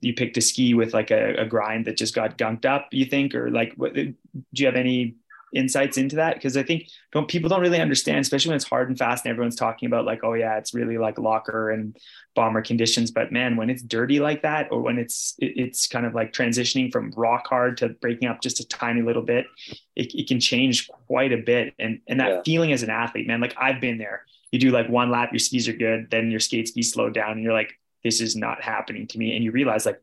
you picked a ski with like a, a, grind that just got gunked up, you think, or like, what, do you have any insights into that because I think don't people don't really understand, especially when it's hard and fast and everyone's talking about like, oh yeah, it's really like locker and bomber conditions. But man, when it's dirty like that, or when it's it, it's kind of like transitioning from rock hard to breaking up just a tiny little bit, it, it can change quite a bit. And and that yeah. feeling as an athlete, man, like I've been there. You do like one lap, your skis are good, then your skate skis slow down, and you're like, this is not happening to me. And you realize like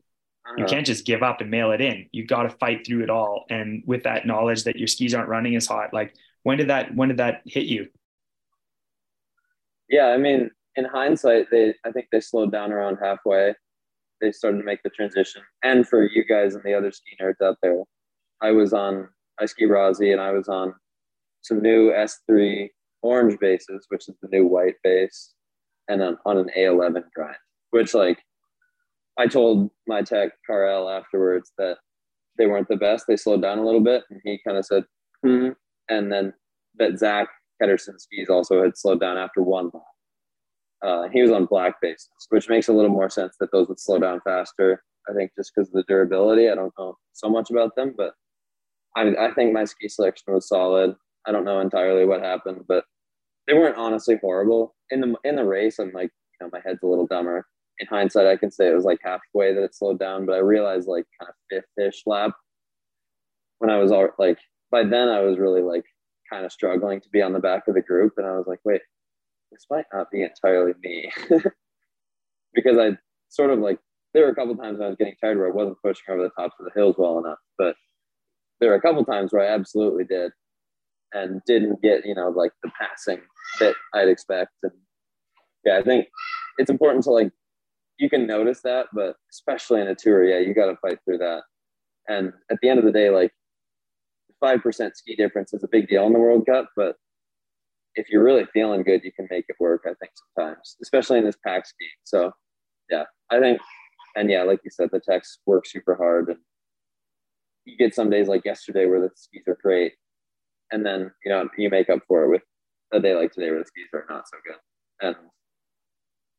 you can't just give up and mail it in. You got to fight through it all. And with that knowledge that your skis aren't running as hot, like when did that when did that hit you? Yeah, I mean, in hindsight, they I think they slowed down around halfway. They started to make the transition. And for you guys and the other ski nerds out there, I was on I ski Rossi and I was on some new S3 orange bases, which is the new white base, and on, on an A11 grind, which like I told my tech Carl afterwards that they weren't the best. They slowed down a little bit, and he kind of said, "Hmm." And then that Zach Pedersen skis also had slowed down after one lap. Uh, he was on black bases, which makes a little more sense that those would slow down faster. I think just because of the durability. I don't know so much about them, but I, I think my ski selection was solid. I don't know entirely what happened, but they weren't honestly horrible in the in the race. I'm like, you know, my head's a little dumber. In hindsight, I can say it was like halfway that it slowed down, but I realized like kind of fifth-ish lap when I was all like by then I was really like kind of struggling to be on the back of the group, and I was like, wait, this might not be entirely me because I sort of like there were a couple times I was getting tired where I wasn't pushing over the tops of the hills well enough, but there were a couple times where I absolutely did and didn't get, you know, like the passing that I'd expect. And yeah, I think it's important to like, you can notice that, but especially in a tour, yeah, you got to fight through that. And at the end of the day, like 5% ski difference is a big deal in the World Cup, but if you're really feeling good, you can make it work, I think, sometimes, especially in this pack ski. So, yeah, I think, and yeah, like you said, the techs work super hard. And you get some days like yesterday where the skis are great, and then you know you make up for it with a day like today where the skis are not so good, and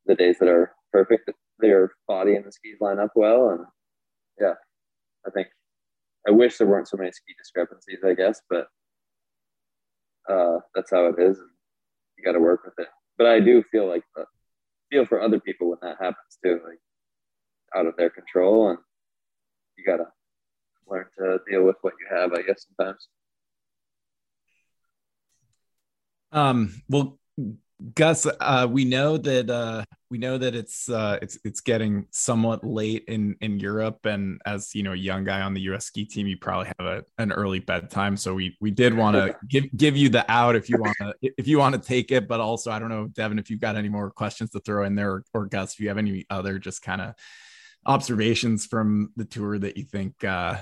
the days that are perfect, their body and the skis line up well, and yeah, I think I wish there weren't so many ski discrepancies, I guess, but uh, that's how it is, and you got to work with it. But I do feel like uh, feel for other people when that happens too, like out of their control, and you gotta learn to deal with what you have, I guess, sometimes. Um, well, Gus, uh, we know that uh, we know that it's uh, it's it's getting somewhat late in in Europe, and as you know, a young guy on the U.S. ski team, you probably have a, an early bedtime. So we we did want to give give you the out if you want to if you want to take it, but also I don't know, Devon, if you've got any more questions to throw in there, or, or Gus, if you have any other just kind of observations from the tour that you think uh,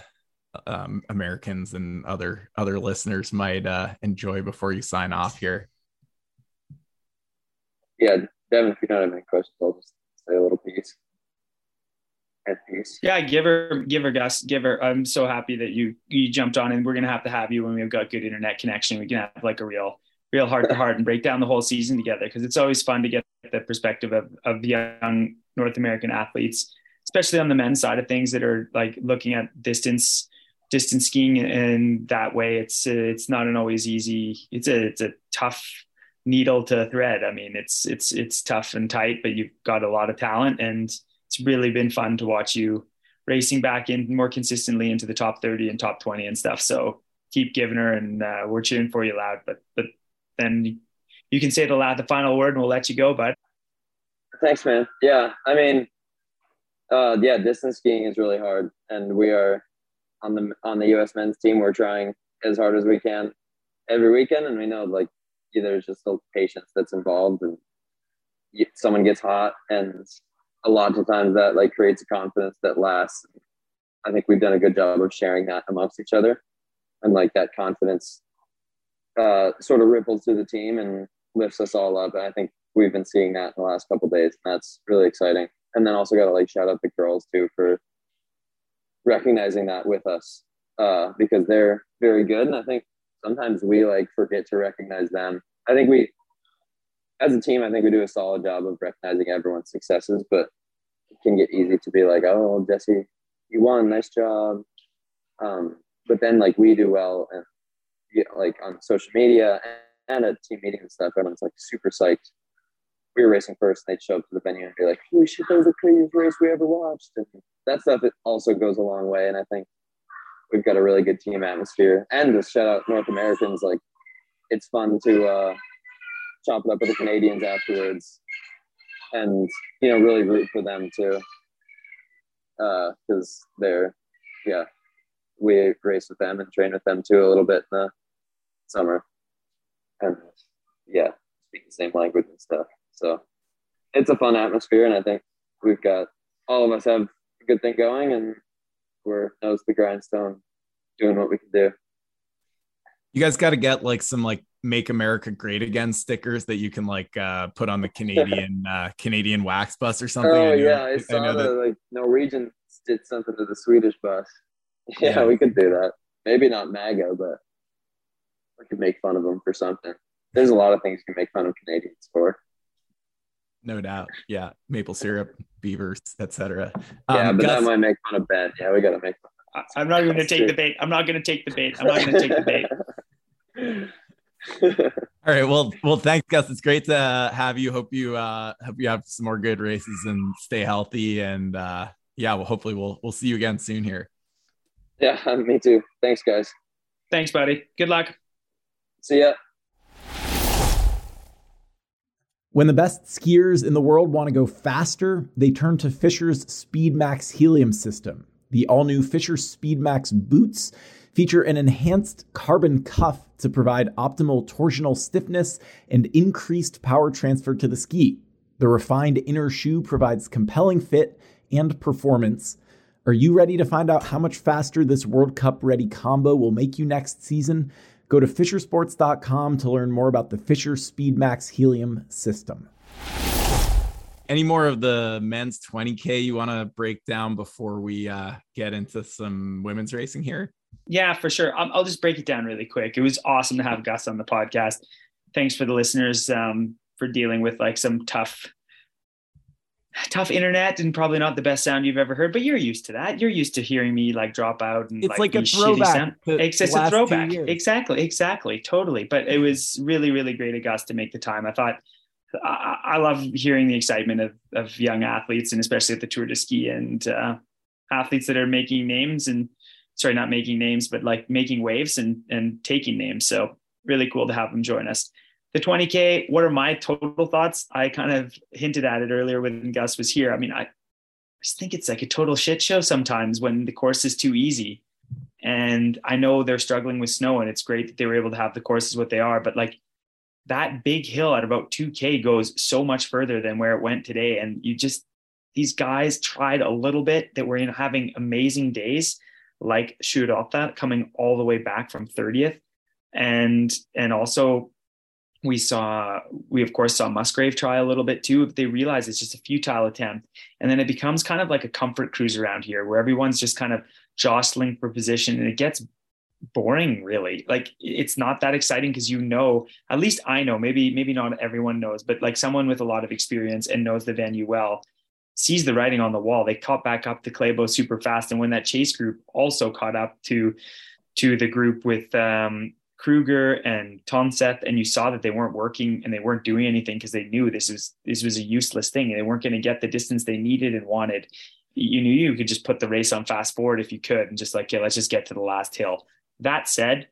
um, Americans and other other listeners might uh, enjoy before you sign off here. Yeah, Devon, if you don't have any questions, I'll just say a little piece. Yeah, give her, give her, Gus, give her. I'm so happy that you you jumped on, and we're gonna have to have you when we've got good internet connection. We can have like a real, real heart to heart and break down the whole season together because it's always fun to get the perspective of of young North American athletes, especially on the men's side of things that are like looking at distance distance skiing in that way it's it's not an always easy it's a it's a tough needle to thread. I mean it's it's it's tough and tight but you've got a lot of talent and it's really been fun to watch you racing back in more consistently into the top 30 and top 20 and stuff. So keep giving her and uh, we're cheering for you loud but but then you can say the loud the final word and we'll let you go bud. Thanks man. Yeah i mean uh yeah distance skiing is really hard and we are on the on the U.S. men's team, we're trying as hard as we can every weekend, and we know like there's just a patience that's involved, and someone gets hot, and a lot of times that like creates a confidence that lasts. I think we've done a good job of sharing that amongst each other, and like that confidence uh, sort of ripples through the team and lifts us all up. And I think we've been seeing that in the last couple days, and that's really exciting. And then also got to like shout out the girls too for recognizing that with us uh, because they're very good. And I think sometimes we like forget to recognize them. I think we, as a team, I think we do a solid job of recognizing everyone's successes, but it can get easy to be like, oh, Jessie, you won, nice job. Um, but then like we do well and you know, like on social media and at team meetings and stuff, everyone's like super psyched. We were racing first, and they'd show up to the venue and be like, "Holy shit, that was the craziest race we ever watched!" And that stuff it also goes a long way. And I think we've got a really good team atmosphere. And to shout out North Americans, like it's fun to uh, chop it up with the Canadians afterwards, and you know really root for them too. because uh, they're yeah we race with them and train with them too a little bit in the summer and yeah speak the same language and stuff so it's a fun atmosphere and i think we've got all of us have a good thing going and we're nose the grindstone doing what we can do you guys got to get like some like make America great again stickers that you can like uh put on the Canadian uh Canadian wax bus or something. Oh I yeah, I saw I the that... like Norwegian did something to the Swedish bus. Yeah, yeah, we could do that. Maybe not MAGA, but we could make fun of them for something. There's a lot of things you can make fun of Canadians for. No doubt. Yeah. Maple syrup, beavers, etc. Yeah, um, but Gus... that might make fun of Ben. Yeah, we gotta make fun. I'm not going to take the bait. I'm not going to take the bait. I'm not going to take the bait. All right. Well, well, thanks, Gus. It's great to have you. Hope you uh hope you have some more good races and stay healthy. And uh yeah, well, hopefully we'll we'll see you again soon here. Yeah, me too. Thanks, guys. Thanks, buddy. Good luck. See ya. When the best skiers in the world want to go faster, they turn to Fischer's SpeedMax Helium system. The all new Fischer SpeedMax boots feature an enhanced carbon cuff to provide optimal torsional stiffness and increased power transfer to the ski. The refined inner shoe provides compelling fit and performance. Are you ready to find out how much faster this World Cup ready combo will make you next season? Go to Fischersports.com to learn more about the Fischer SpeedMax Helium system. Any more of the men's 20K you want to break down before we uh, get into some women's racing here? Yeah, for sure. I'll, I'll, just break it down really quick. It was awesome to have Gus on the podcast. Thanks for the listeners um, for dealing with like some tough, tough internet and probably not the best sound you've ever heard. But you're used to that. You're used to hearing me like drop out and it's like, like a throwback. It's, it's a throwback. Exactly, exactly, totally. But it was really, really great of Gus to make the time. I thought. I, I love hearing the excitement of, of young athletes and especially at the Tour de Ski and uh, athletes that are making names and sorry, not making names, but like making waves and and taking names. So really cool to have them join us. The 20K, what are my total thoughts? I kind of hinted at it earlier when Gus was here. I mean, I just think it's like a total shit show sometimes when the course is too easy. And I know they're struggling with snow, and it's great that they were able to have the courses what they are, but like that big hill at about 2K goes so much further than where it went today. And you just, these guys tried a little bit that were in having amazing days like shoot off that coming all the way back from 30th. And and also we saw we of course saw Musgrave try a little bit too, but they realize it's just a futile attempt. And then it becomes kind of like a comfort cruise around here where everyone's just kind of jostling for position and it gets boring really like it's not that exciting because you know at least i know maybe maybe not everyone knows but like someone with a lot of experience and knows the venue well sees the writing on the wall. They caught back up to Klæbo super fast, and when that chase group also caught up to to the group with um, Kruger and Tonseth, and you saw that they weren't working and they weren't doing anything because they knew this was this was a useless thing, and they weren't going to get the distance they needed and wanted. You knew you could just put the race on fast forward if you could, and just like, yeah, let's just get to the last hill. That said,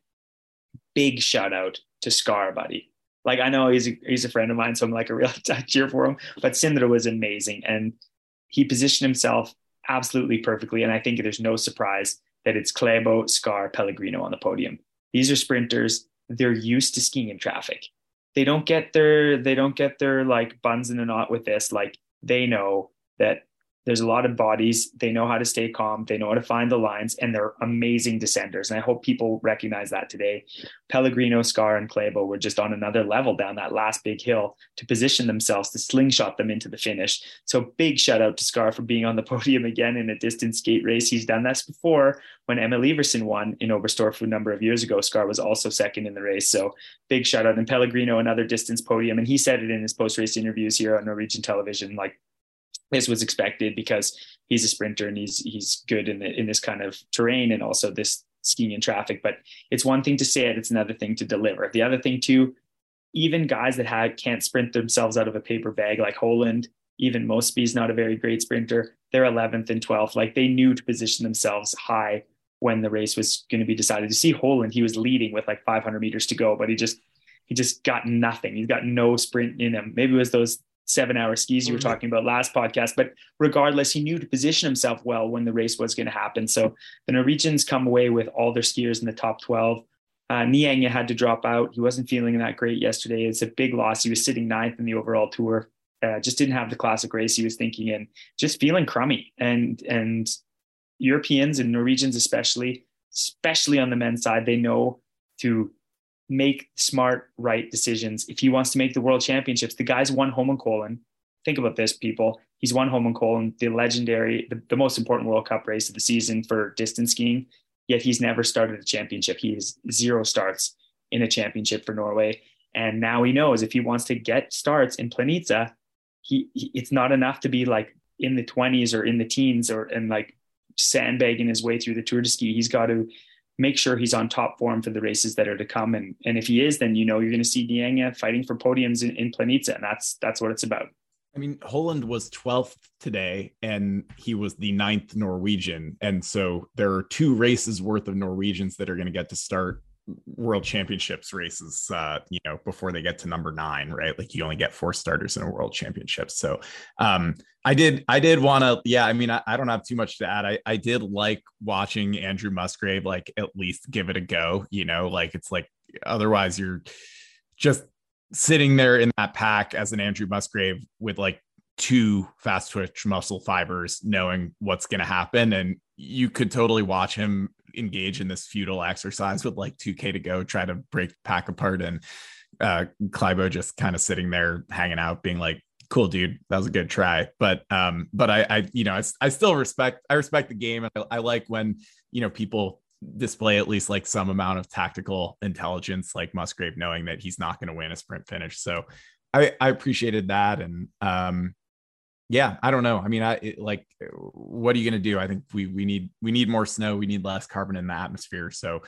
big shout out to Skar, buddy. Like I know he's a, he's a friend of mine, so I'm like a real cheer for him. But Sindre was amazing, and he positioned himself absolutely perfectly. And I think there's no surprise that it's Klæbo, Skar, Pellegrino on the podium. These are sprinters. They're used to skiing in traffic. They don't get their they don't get their like buns in a knot with this. Like they know that there's a lot of bodies. They know how to stay calm. They know how to find the lines, and they're amazing descenders. And I hope people recognize that today. Pellegrino, Skar, and Klæbo were just on another level down that last big hill to position themselves to slingshot them into the finish. So big shout out to Skar for being on the podium again in a distance skate race. He's done this before when Emil Iversen won in Oberstdorf a number of years ago. Skar was also second in the race. So big shout out. And Pellegrino, another distance podium. And he said it in his post race interviews here on Norwegian television. Like this was expected because he's a sprinter and he's he's good in the, in this kind of terrain and also this skiing in traffic. But it's one thing to say it; it's another thing to deliver. The other thing too, even guys that have, can't sprint themselves out of a paper bag like Holund, even Mosby's not a very great sprinter. They're 11th and 12th. Like they knew to position themselves high when the race was going to be decided. To see Holund, he was leading with like 500 meters to go, but he just he just got nothing. He's got no sprint in him. Maybe it was those seven hour skis you were mm-hmm. talking about last podcast. But regardless, he knew to position himself well when the race was going to happen. So the Norwegians come away with all their skiers in the top 12. Uh, Nyenget had to drop out. He wasn't feeling that great yesterday. It's a big loss. He was sitting ninth in the overall tour. Uh, just didn't have the classic race he was thinking in. Just feeling crummy. And and Europeans and Norwegians especially, especially on the men's side, they know to make smart, right decisions. If he wants to make the world championships, the guy's won Holmenkollen. Think about this, people. He's won Holmenkollen, the legendary, the, the most important World Cup race of the season for distance skiing. Yet he's never started a championship. He has zero starts in a championship for Norway. And now he knows if he wants to get starts in Planica, he, he it's not enough to be like in the 20s or in the teens or and like sandbagging his way through the Tour de Ski. He's got to make sure he's on top form for the races that are to come. And and if he is, then you know you're going to see Nyenget fighting for podiums in, in Planica, and that's that's what it's about. I mean, Holund was 12th today, and he was the ninth Norwegian, and so there are two races worth of Norwegians that are going to get to start world championships races uh you know before they get to number nine right? Like you only get four starters in a world championship. So um i did i did want to yeah i mean I, I, don't have too much to add. I, I did like watching andrew musgrave like at least give it a go you know? Like it's like otherwise you're just sitting there in that pack as an andrew musgrave with like two fast twitch muscle fibers knowing what's going to happen. And you could totally watch him engage in this futile exercise with like 2k to go try to break pack apart and uh Klæbo just kind of sitting there hanging out being like cool dude that was a good try. But um but i i you know i, I still respect i respect the game. I, I like when you know people display at least like some amount of tactical intelligence like musgrave knowing that he's not going to win a sprint finish. So i i appreciated that and um yeah i don't know. I mean i it, like what are you going to do? I think we we need we need more snow we need less carbon in the atmosphere so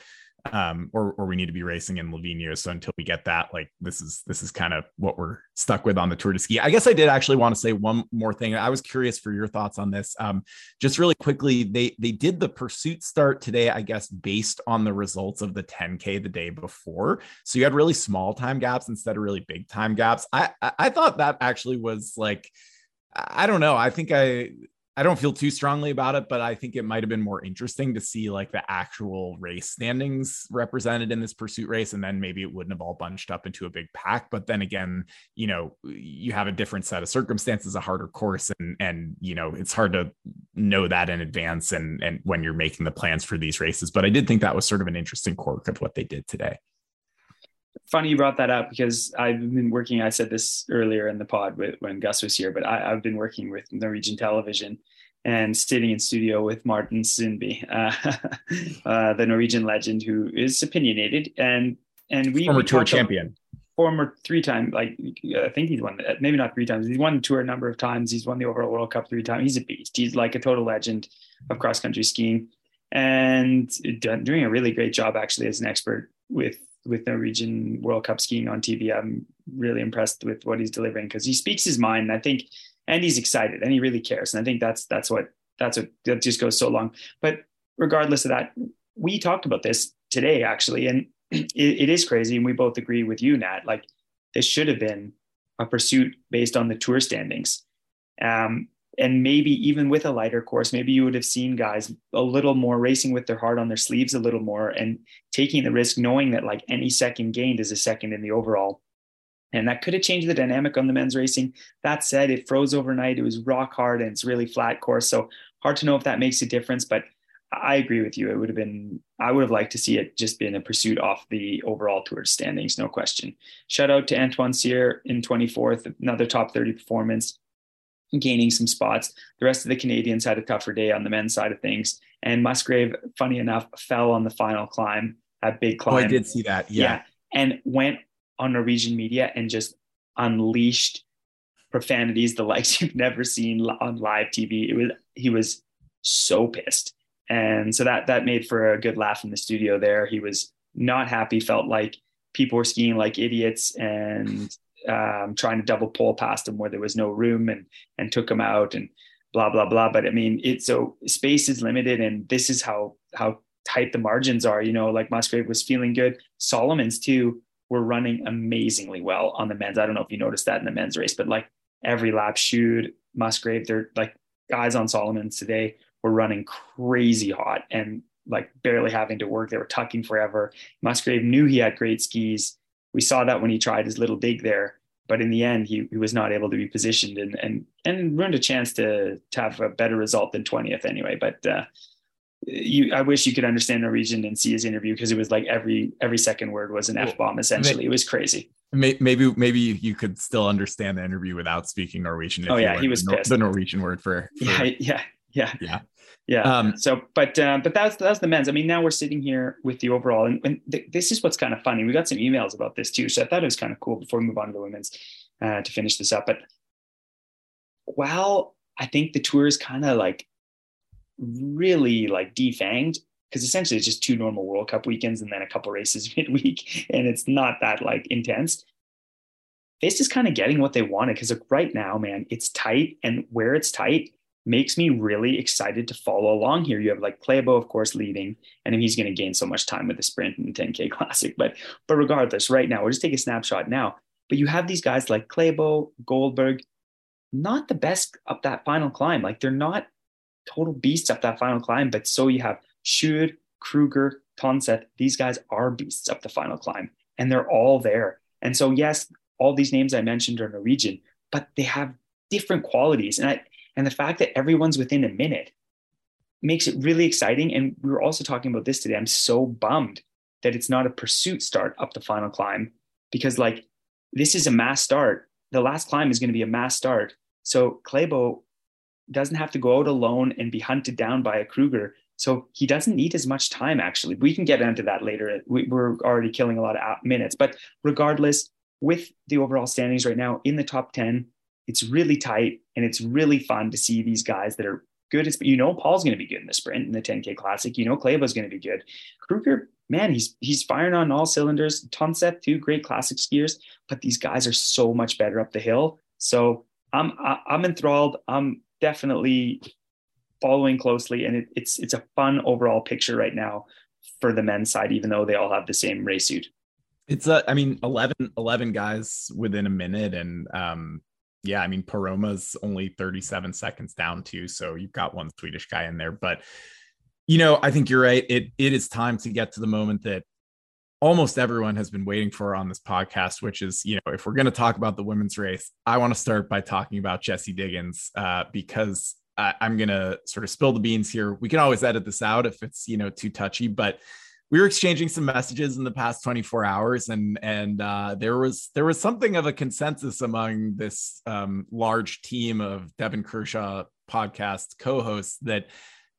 um or or we need to be racing in Lavinia. so until we get that like this is this is kind of what we're stuck with on the tour de ski. I guess i did actually want to say one more thing. I was curious for your thoughts on this. Um just really quickly they they did the pursuit start today i guess based on the results of the 10k the day before. So you had really small time gaps instead of really big time gaps. I i, I thought that actually was like I don't know. I think I I don't feel too strongly about it, but I think it might have been more interesting to see like the actual race standings represented in this pursuit race. And then maybe it wouldn't have all bunched up into a big pack. But then again, you know, you have a different set of circumstances, a harder course, and and you know, it's hard to know that in advance and and when you're making the plans for these races. But I did think that was sort of an interesting quirk of what they did today funny you brought that up because I've been working. I said this earlier in the pod with, when Gus was here, but I, have been working with Norwegian television and sitting in studio with Martin Sundby, uh, uh, the Norwegian legend who is opinionated and and we former we tour champion, former three time like I think he's won maybe not three times. He's won the tour a number of times. He's won the overall World Cup three times. He's a beast. He's like a total legend of cross country skiing and doing a really great job actually as an expert with with Norwegian World Cup skiing on TV. I'm really impressed with what he's delivering because he speaks his mind. And I think, and he's excited and he really cares. And I think that's that's what that's what that just goes so long. But regardless of that, we talked about this today actually, and it, it is crazy. And we both agree with you, Nat. Like this should have been a pursuit based on the tour standings. Um, and maybe even with a lighter course, maybe you would have seen guys a little more racing with their heart on their sleeves a little more and taking the risk, knowing that like any second gained is a second in the overall. And that could have changed the dynamic on the men's racing. That said, it froze overnight. It was rock hard and it's really flat course. So hard to know if that makes a difference. But I agree with you. It would have been, I would have liked to see it just been a pursuit off the overall tour standings, no question. Shout out to Antoine Cyr in 24th, another top 30 performance gaining some spots. The rest of the Canadians had a tougher day on the men's side of things. And Musgrave, funny enough, fell on the final climb, a big climb. Oh, I did see that. Yeah. yeah. And went on Norwegian media and just unleashed profanities the likes you've never seen on live TV. It was he was so pissed. And so that that made for a good laugh in the studio there. He was not happy, felt like people were skiing like idiots and um, trying to double pole past him where there was no room and and took him out and blah blah blah. But I mean, it's so space is limited, and this is how how tight the margins are. You know, like Musgrave was feeling good. Salomon's too were running amazingly well on the men's. I don't know if you noticed that in the men's race, but like every lap shoot Musgrave. They're like guys on Salomon's today were running crazy hot and like barely having to work. They were tucking forever. Musgrave knew he had great skis. We saw that when he tried his little dig there, but in the end, he, he was not able to be positioned and and and ruined a chance to to have a better result than twentieth anyway. But uh, you, I wish you could understand Norwegian and see his interview because it was like every every second word was an f bomb. Essentially, it was crazy. Maybe maybe you could still understand the interview without speaking Norwegian. oh yeah, he was the, pissed. the Norwegian word for, for yeah yeah yeah yeah yeah. Um, so, but uh, but that's that's the men's. I mean, now we're sitting here with the overall, and, and th- this is what's kind of funny. We got some emails about this too, so I thought it was kind of cool. Before we move on to the women's, uh, to finish this up, but while I think the tour is kind of like really like defanged because essentially it's just two normal World Cup weekends and then a couple races midweek, and it's not that like intense. This is kind of getting what they wanted because like right now, man, it's tight, and where it's tight makes me really excited to follow along here. You have like Klæbo, of course, leading, and he's going to gain so much time with the sprint and the 10K Classic. But but regardless, right now, we'll just take a snapshot now. But you have these guys like Klæbo, Golberg, not the best up that final climb. Like they're not total beasts up that final climb. But so you have Sjur, Kruger, Tonseth. These guys are beasts up the final climb, and they're all there. And so yes, all these names I mentioned are Norwegian, but they have different qualities. And I and the fact that everyone's within a minute makes it really exciting. And we were also talking about this today. I'm so bummed that it's not a pursuit start up the final climb because, like, this is a mass start. The last climb is going to be a mass start. So Klæbo doesn't have to go out alone and be hunted down by a Kruger. So he doesn't need as much time, actually. We can get into that later. We, are already killing a lot of minutes. But regardless, with the overall standings right now in the top 10, it's really tight and it's really fun to see these guys that are good. You know, Pål's going to be good in the sprint in the 10K Classic. You know, Klæbo's going to be good. Kruger, man, he's he's firing on all cylinders. Tonseth, two great classic skiers. But these guys are so much better up the hill. So I'm I'm enthralled. I'm definitely following closely, and it, it's it's a fun overall picture right now for the men's side, even though they all have the same race suit. It's a, I mean, 11, 11 guys within a minute, and um, yeah, I mean, Poromaa's only 37 seconds down too. So you've got one Swedish guy in there. But, you know, I think you're right. It it is time to get to the moment that almost everyone has been waiting for on this podcast, which is, you know, if we're going to talk about the women's race, I want to start by talking about Jessie Diggins uh, because I, I'm going to sort of spill the beans here. We can always edit this out if it's, you know, too touchy, but we were exchanging some messages in the past 24 hours and and uh, there was there was something of a consensus among this um, large team of devon kershaw podcast co-hosts that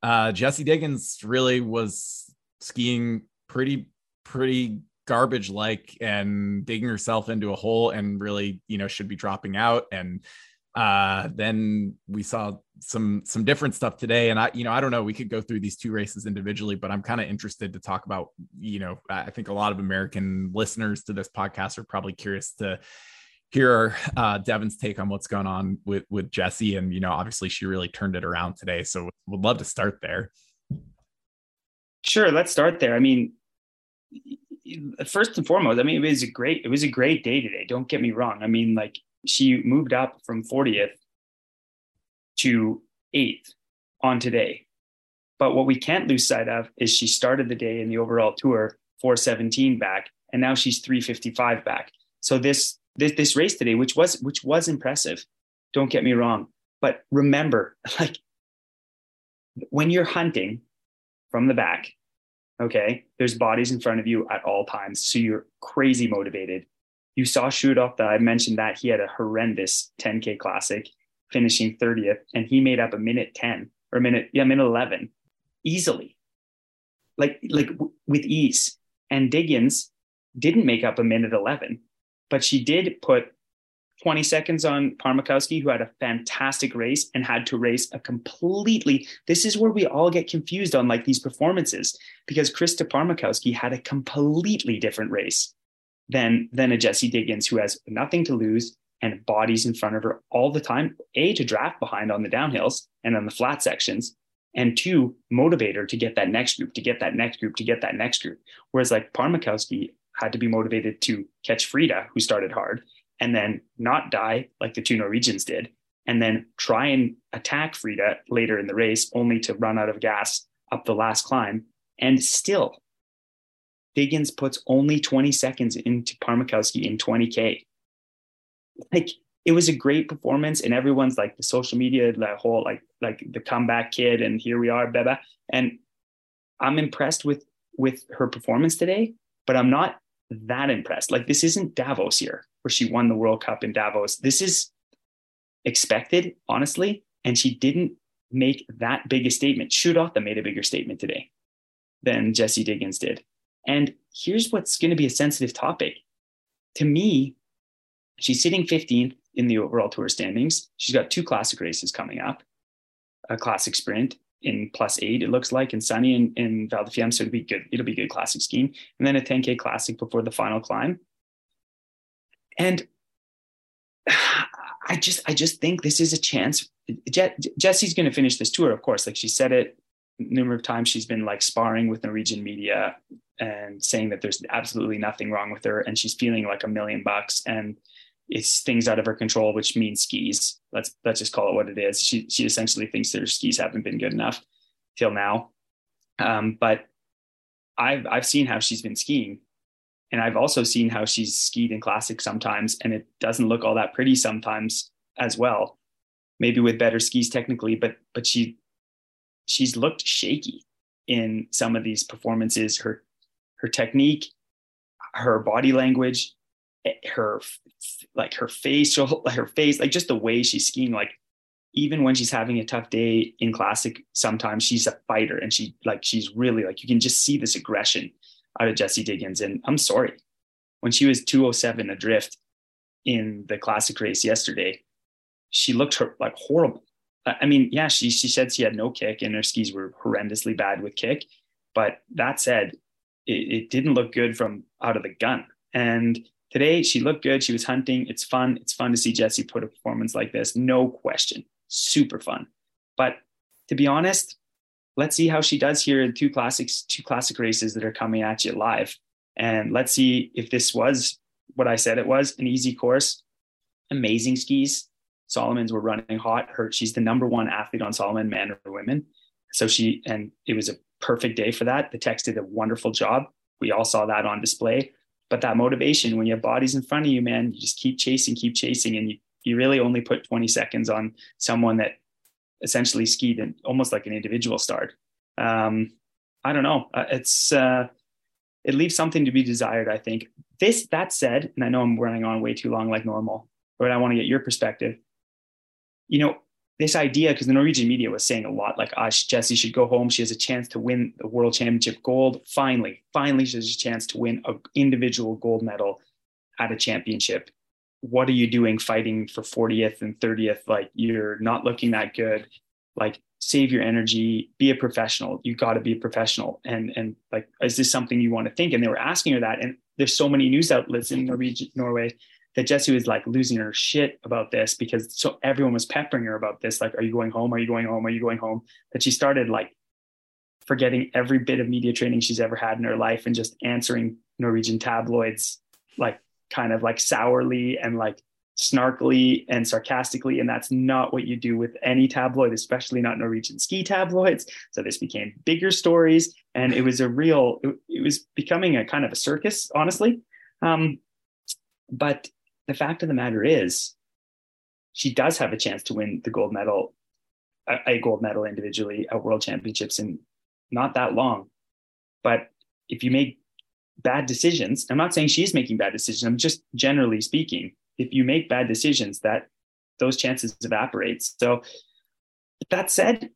uh, jessie diggins really was skiing pretty pretty garbage like and digging herself into a hole and really you know should be dropping out. And uh then we saw some some different stuff today. And i you know i don't know we could go through these two races individually but i'm kind of interested to talk about you know i think a lot of american listeners to this podcast are probably curious to hear uh devon's take on what's going on with with Jessie, and you know obviously she really turned it around today. So would love to start there. Sure let's start there. I mean first and foremost i mean it was a great it was a great day today don't get me wrong. I mean like she moved up from 40th to 8th on today. But what we can't lose sight of is she started the day in the overall tour 417 back, and now she's 355 back. So this this this race today, which was which was impressive, don't get me wrong, but remember, like when you're hunting from the back, okay, there's bodies in front of you at all times, so you're crazy motivated you saw Schuroff that I mentioned that he had a horrendous 10K classic, finishing 30th, and he made up a minute 10 or a minute, yeah, minute 11 easily, like, like w- with ease. And Diggins didn't make up a minute 11, but she did put 20 seconds on Pärmäkoski, who had a fantastic race and had to race a completely. This is where we all get confused on like these performances because Krista Parmakowski had a completely different race than than a Jessie Diggins who has nothing to lose and bodies in front of her all the time. A to draft behind on the downhills and on the flat sections, and two motivate her to get that next group, to get that next group, to get that next group. Whereas like Pärmäkoski had to be motivated to catch Frida, who started hard, and then not die like the two Norwegians did, and then try and attack Frida later in the race, only to run out of gas up the last climb. And still, Diggins puts only 20 seconds into Pärmäkoski in 20K. Like it was a great performance, and everyone's like the social media, the whole like like the comeback kid, and here we are, Beba. And I'm impressed with with her performance today, but I'm not that impressed. Like this isn't Davos here, where she won the World Cup in Davos. This is expected, honestly, and she didn't make that big a statement. Shuruotta made a bigger statement today than Jessie Diggins did. And here's what's going to be a sensitive topic. To me, she's sitting 15th in the overall tour standings. She's got two classic races coming up a classic sprint in plus eight, it looks like, and Sunny in, in Val di Fiemme. So it'll be good. It'll be a good classic scheme. And then a 10K classic before the final climb. And I just, I just think this is a chance. Je- Jessie's going to finish this tour, of course. Like she said it numerous times. She's been like sparring with Norwegian media and saying that there's absolutely nothing wrong with her, and she's feeling like a million bucks. And it's things out of her control, which means skis. Let's let's just call it what it is. She she essentially thinks that her skis haven't been good enough till now. Um, but I've I've seen how she's been skiing, and I've also seen how she's skied in classic sometimes, and it doesn't look all that pretty sometimes as well. Maybe with better skis technically, but but she she's looked shaky in some of these performances. Her her technique, her body language, her like her facial her face like just the way she's skiing like even when she's having a tough day in classic sometimes she's a fighter and she like she's really like you can just see this aggression out of Jessie Diggins and I'm sorry when she was 207 adrift in the classic race yesterday she looked her, like horrible I mean yeah she she said she had no kick and her skis were horrendously bad with kick but that said it, it didn't look good from out of the gun and Today, she looked good. She was hunting. It's fun. It's fun to see Jessie put a performance like this. No question. Super fun. But to be honest, let's see how she does here in two classics, two classic races that are coming at you live. And let's see if this was what I said it was an easy course, amazing skis. Salomon's were running hot. Her, she's the number one athlete on Salomon, men or women. So she, and it was a perfect day for that. The techs did a wonderful job. We all saw that on display but that motivation when you have bodies in front of you man you just keep chasing keep chasing and you you really only put 20 seconds on someone that essentially skied in, almost like an individual start um, i don't know uh, it's uh, it leaves something to be desired i think this that said and i know i'm running on way too long like normal but i want to get your perspective you know this idea, because the Norwegian media was saying a lot, like, ah, Jessie should go home. She has a chance to win the world championship gold. Finally, finally, she has a chance to win an individual gold medal at a championship. What are you doing fighting for 40th and 30th? Like, you're not looking that good. Like, save your energy, be a professional. You got to be a professional. And, and like, is this something you want to think? And they were asking her that. And there's so many news outlets in Norwegian, Norway that Jessie was like losing her shit about this because so everyone was peppering her about this. Like, are you going home? Are you going home? Are you going home? That she started like forgetting every bit of media training she's ever had in her life and just answering Norwegian tabloids like kind of like sourly and like snarkily and sarcastically. And that's not what you do with any tabloid, especially not Norwegian ski tabloids. So this became bigger stories and it was a real, it, it was becoming a kind of a circus, honestly. Um, but the fact of the matter is, she does have a chance to win the gold medal, a, gold medal individually at World Championships in not that long. But if you make bad decisions, I'm not saying she's making bad decisions. I'm just generally speaking, if you make bad decisions, that those chances evaporate. So that said,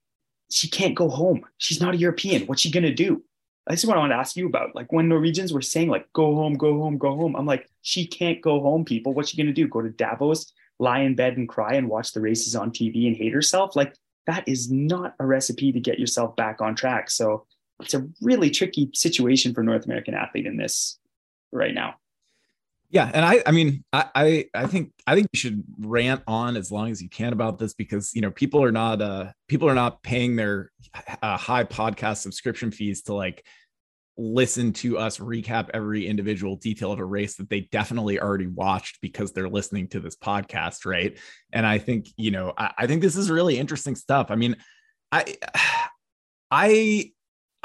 she can't go home. She's not a European. What's she gonna do? This is what I want to ask you about. Like when Norwegians were saying like go home, go home, go home. I'm like, she can't go home, people. What's she gonna do? Go to Davos, lie in bed and cry and watch the races on TV and hate herself? Like that is not a recipe to get yourself back on track. So it's a really tricky situation for North American athlete in this right now. Yeah, and I, I mean, I, I, I think, I think you should rant on as long as you can about this because you know people are not, uh, people are not paying their uh, high podcast subscription fees to like listen to us recap every individual detail of a race that they definitely already watched because they're listening to this podcast, right? And I think, you know, I, I think this is really interesting stuff. I mean, I I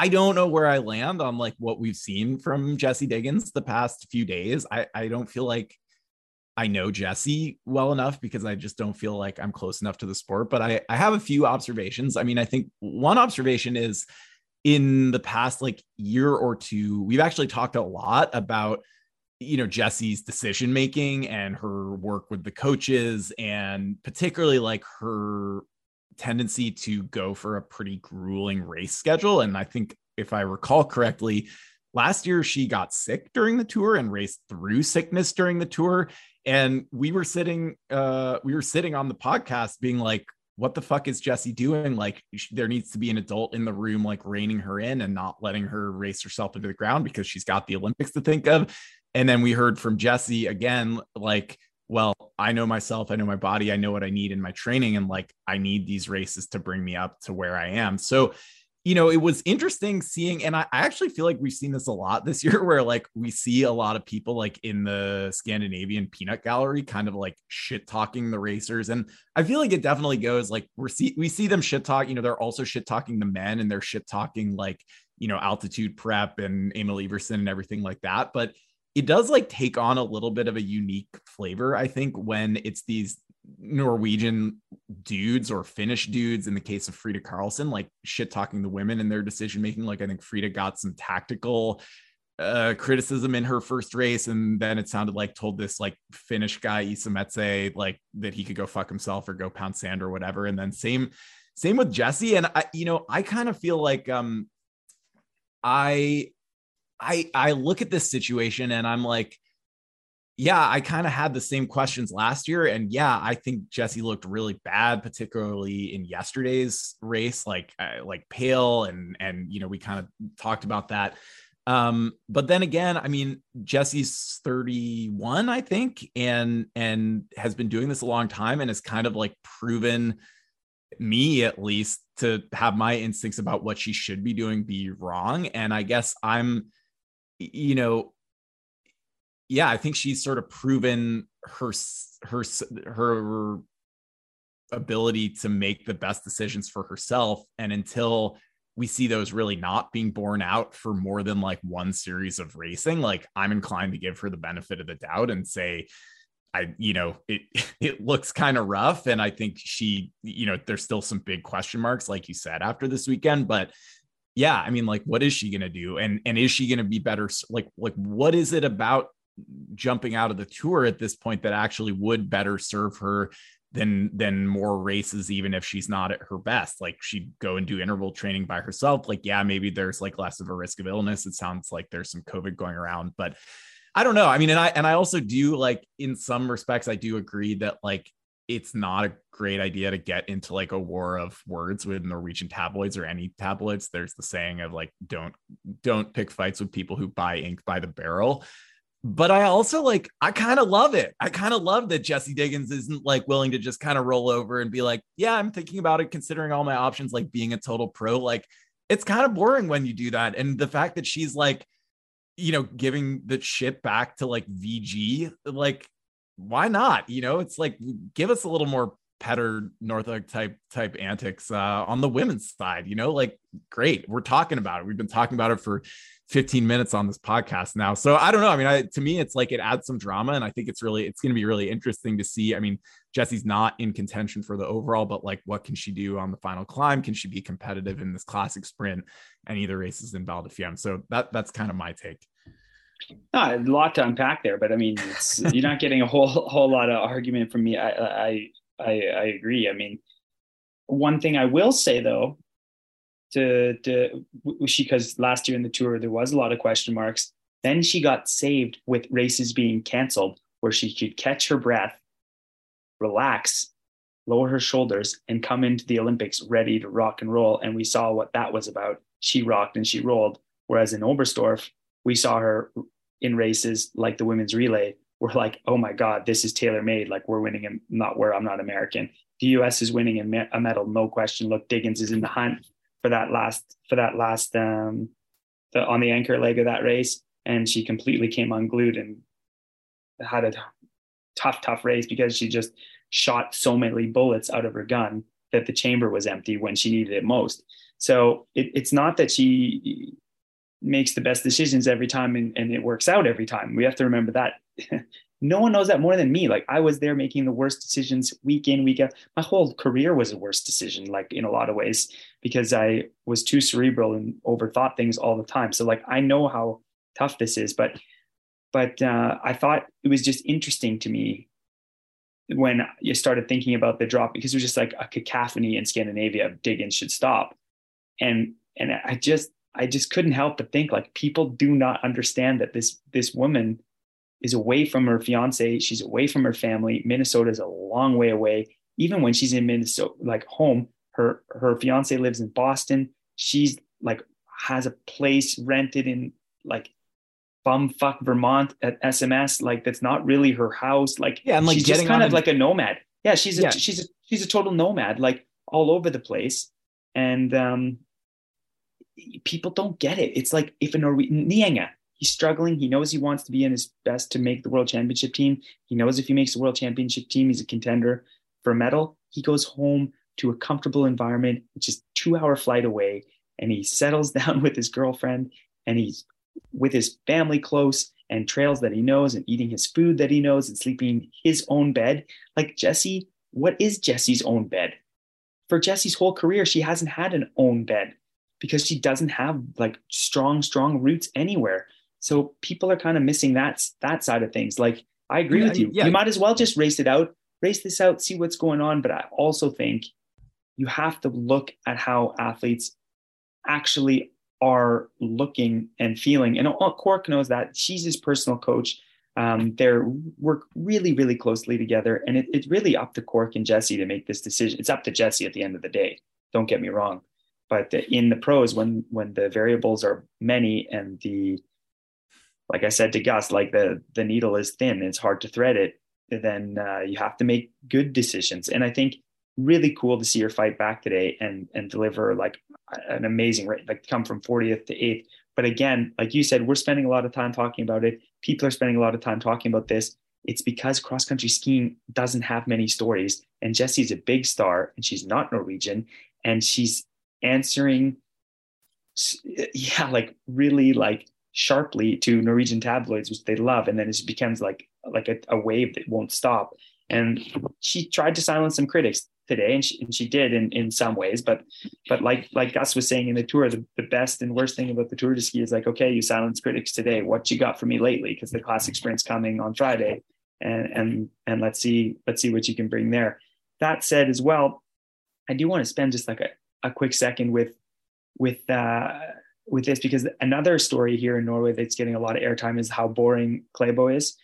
I don't know where I land on like what we've seen from Jessie Diggins the past few days. I, I don't feel like I know Jessie well enough because I just don't feel like I'm close enough to the sport. But I, I have a few observations. I mean, I think one observation is in the past like year or two, we've actually talked a lot about you know Jessie's decision making and her work with the coaches and particularly like her tendency to go for a pretty grueling race schedule and I think if I recall correctly last year she got sick during the tour and raced through sickness during the tour and we were sitting uh we were sitting on the podcast being like what the fuck is Jessie doing? Like, there needs to be an adult in the room, like reining her in and not letting her race herself into the ground because she's got the Olympics to think of. And then we heard from Jessie again, like, well, I know myself, I know my body, I know what I need in my training, and like, I need these races to bring me up to where I am. So, you know, it was interesting seeing, and I, actually feel like we've seen this a lot this year where like we see a lot of people like in the Scandinavian peanut gallery kind of like shit talking the racers. And I feel like it definitely goes like we're see we see them shit talk, you know, they're also shit talking the men and they're shit talking like, you know, altitude prep and Emil Iversen and everything like that. But it does like take on a little bit of a unique flavor, I think, when it's these Norwegian dudes or Finnish dudes in the case of Frida Karlsson, like shit talking the women in their decision making. Like I think Frida got some tactical uh, criticism in her first race, and then it sounded like told this like Finnish guy Metsä like that he could go fuck himself or go pound sand or whatever. And then same same with Jessie. And I, you know, I kind of feel like um I I I look at this situation and I'm like yeah, I kind of had the same questions last year. And yeah, I think Jessie looked really bad, particularly in yesterday's race, like uh, like pale and and you know, we kind of talked about that. Um, but then again, I mean, Jessie's 31, I think, and and has been doing this a long time and has kind of like proven me at least to have my instincts about what she should be doing be wrong. And I guess I'm, you know, yeah, I think she's sort of proven her her her ability to make the best decisions for herself. And until we see those really not being borne out for more than like one series of racing, like I'm inclined to give her the benefit of the doubt and say, I, you know, it it looks kind of rough. And I think she, you know, there's still some big question marks, like you said, after this weekend. But yeah, I mean, like, what is she gonna do? And and is she gonna be better? Like, like what is it about jumping out of the tour at this point that actually would better serve her than than more races even if she's not at her best like she'd go and do interval training by herself like yeah maybe there's like less of a risk of illness it sounds like there's some covid going around but i don't know i mean and i and i also do like in some respects i do agree that like it's not a great idea to get into like a war of words with Norwegian tabloids or any tabloids. There's the saying of like don't don't pick fights with people who buy ink by the barrel but I also like, I kind of love it. I kind of love that Jessie Diggins isn't like willing to just kind of roll over and be like, yeah, I'm thinking about it, considering all my options, like being a total pro. Like, it's kind of boring when you do that. And the fact that she's like, you know, giving the shit back to like VG, like, why not? You know, it's like, give us a little more Petter Northug type type antics uh, on the women's side. You know, like great, we're talking about it. We've been talking about it for 15 minutes on this podcast now. So I don't know. I mean, I, to me, it's like it adds some drama, and I think it's really it's going to be really interesting to see. I mean, Jessie's not in contention for the overall, but like, what can she do on the final climb? Can she be competitive in this classic sprint and either races in Val di Fiemme? So that that's kind of my take. No, a lot to unpack there, but I mean, you're not getting a whole whole lot of argument from me. I, I I I agree. I mean, one thing I will say though to to she because last year in the tour there was a lot of question marks. Then she got saved with races being canceled, where she could catch her breath, relax, lower her shoulders, and come into the Olympics ready to rock and roll. And we saw what that was about. She rocked and she rolled. Whereas in Oberstdorf, we saw her in races like the women's relay. We're like, oh my God, this is tailor made. Like we're winning and not where I'm not American. The US is winning a medal, no question. Look, Diggins is in the hunt for that last for that last um the, on the anchor leg of that race, and she completely came unglued and had a tough, tough race because she just shot so many bullets out of her gun that the chamber was empty when she needed it most. So it, it's not that she makes the best decisions every time and, and it works out every time. We have to remember that. no one knows that more than me. Like I was there making the worst decisions week in, week out. My whole career was a worst decision, like in a lot of ways, because I was too cerebral and overthought things all the time. So like I know how tough this is, but but uh, I thought it was just interesting to me when you started thinking about the drop because it was just like a cacophony in Scandinavia. of Diggins should stop, and and I just I just couldn't help but think like people do not understand that this this woman is away from her fiance, she's away from her family. Minnesota is a long way away. Even when she's in Minnesota, like home, her her fiance lives in Boston. She's like has a place rented in like bumfuck Vermont at SMS. Like that's not really her house. Like yeah, and like she's just kind of like a nomad. Yeah, she's a yeah. she's a she's a total nomad, like all over the place. And um people don't get it. It's like if a Norwegian Nyenget, he's struggling. He knows he wants to be in his best to make the world championship team. He knows if he makes the world championship team, he's a contender for a medal. He goes home to a comfortable environment, which is two hour flight away, and he settles down with his girlfriend and he's with his family close and trails that he knows and eating his food that he knows and sleeping his own bed. Like Jessie, what is Jessie's own bed? For Jessie's whole career, she hasn't had an own bed because she doesn't have like strong, strong roots anywhere. So people are kind of missing that that side of things. Like I agree yeah, with you. Yeah. You might as well just race it out, race this out, see what's going on. But I also think you have to look at how athletes actually are looking and feeling. And Cork knows that she's his personal coach. Um, they work really, really closely together, and it, it's really up to Cork and Jessie to make this decision. It's up to Jessie at the end of the day. Don't get me wrong, but in the pros, when when the variables are many and the like I said to Gus, like the the needle is thin, it's hard to thread it. Then uh, you have to make good decisions. And I think really cool to see her fight back today and and deliver like an amazing rate, like come from 40th to 8th. But again, like you said, we're spending a lot of time talking about it. People are spending a lot of time talking about this. It's because cross country skiing doesn't have many stories. And Jessie's a big star and she's not Norwegian. And she's answering, yeah, like really like sharply to Norwegian tabloids, which they love. And then it becomes like like a, a wave that won't stop. And she tried to silence some critics today, and she, and she did in, in some ways. But but like like Gus was saying in the tour, the, the best and worst thing about the tour de ski is like, okay, you silence critics today. What you got for me lately? Because the classic sprint's coming on Friday, and and and let's see let's see what you can bring there. That said, as well, I do want to spend just like a, a quick second with with uh, with this because another story here in Norway that's getting a lot of airtime is how boring Klæbo is.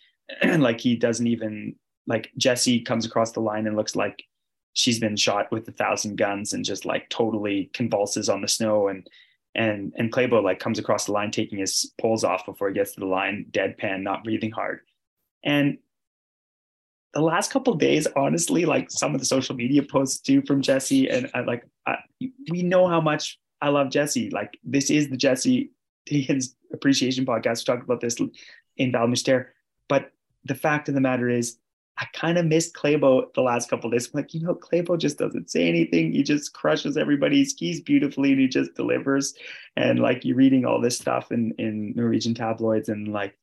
like he doesn't even like Jessie comes across the line and looks like she's been shot with a thousand guns and just like totally convulses on the snow and and and Klæbo like comes across the line taking his poles off before he gets to the line, deadpan, not breathing hard. And the last couple days, honestly, like some of the social media posts too from Jessie, and I like I, we know how much I love Jessie. Like this is the Jessie Diggins appreciation podcast. We talked about this in Val but the fact of the matter is, I kind of missed Klæbo the last couple days. I'm like, you know, Klæbo just doesn't say anything. He just crushes everybody. He skis beautifully and he just delivers. And like you're reading all this stuff in, in Norwegian tabloids and like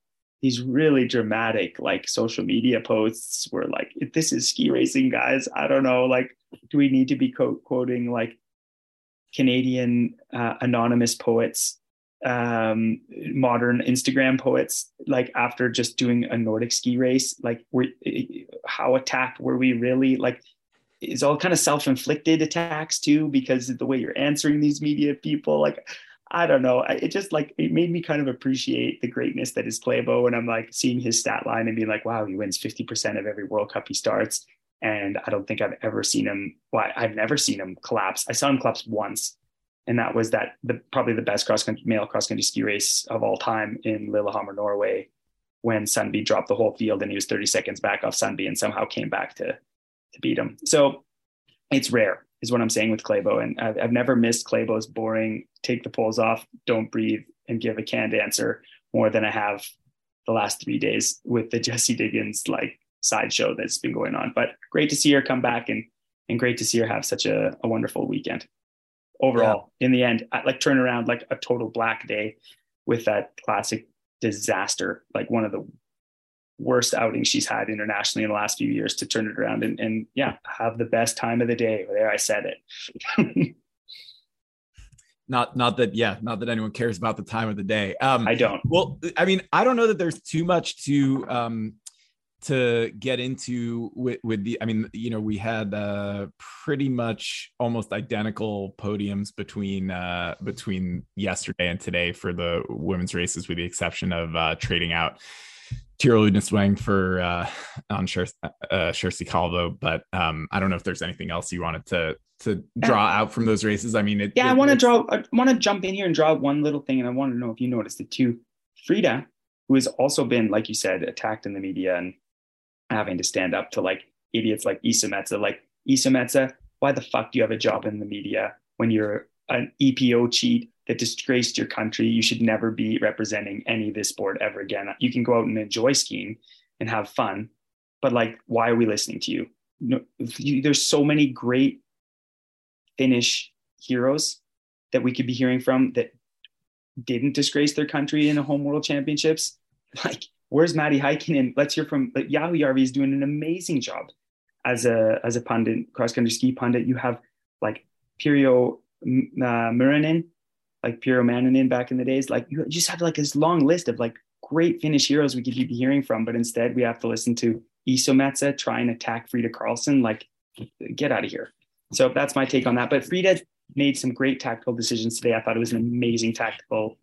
these really dramatic like social media posts where like this is ski racing guys. I don't know. Like, do we need to be co- quoting like Canadian uh, anonymous poets um, modern Instagram poets, like after just doing a Nordic ski race, like were, how attacked were we really? Like it's all kind of self-inflicted attacks too, because of the way you're answering these media people, like I don't know, it just like it made me kind of appreciate the greatness that is Klæbo, and I'm like seeing his stat line and being like, wow, he wins 50% of every World Cup he starts. And I don't think I've ever seen him. Well, I've never seen him collapse. I saw him collapse once and that was that the probably the best cross country male cross country ski race of all time in Lillehammer, Norway, when Sundby dropped the whole field and he was 30 seconds back off Sundby and somehow came back to to beat him. So it's rare, is what I'm saying with Klæbo, and I've, I've never missed Klæbo's boring take the poles off, don't breathe, and give a canned answer more than I have the last three days with the Jessie Diggins like sideshow that's been going on. But great to see her come back and and great to see her have such a, a wonderful weekend. Overall, yeah. in the end, I, like turn around like a total black day with that classic disaster, like one of the worst outing she's had internationally in the last few years to turn it around and, and yeah, have the best time of the day. There, I said it. not not that yeah not that anyone cares about the time of the day um i don't well i mean i don't know that there's too much to um to get into with, with the i mean you know we had uh pretty much almost identical podiums between uh between yesterday and today for the women's races with the exception of uh trading out Tiril Udnes Weng for uh Anne Kjersti uh, Kalvå, but um I don't know if there's anything else you wanted to to draw out from those races. I mean, it, yeah, it, I want to draw. I want to jump in here and draw one little thing, and I want to know if you noticed it too. Frida, who has also been, like you said, attacked in the media and having to stand up to like idiots like Isometsä. Like Isometsä, why the fuck do you have a job in the media when you're an EPO cheat that disgraced your country? You should never be representing any of this sport ever again. You can go out and enjoy skiing and have fun, but like, why are we listening to you? No, you, there's so many great Finnish heroes that we could be hearing from that didn't disgrace their country in the home world championships. Like, where's Matti Heikkinen? Let's hear from like Jauhojärvi is doing an amazing job as a as a pundit, cross country ski pundit. You have like Pirjo uh, Muranen, like Pirjo Manninen back in the days. Like you just have like this long list of like great Finnish heroes we could be hearing from, but instead we have to listen to Iso try and attack Frida Karlsson. Like, get out of here. So that's my take on that. But Frida made some great tactical decisions today. I thought it was an amazing tactical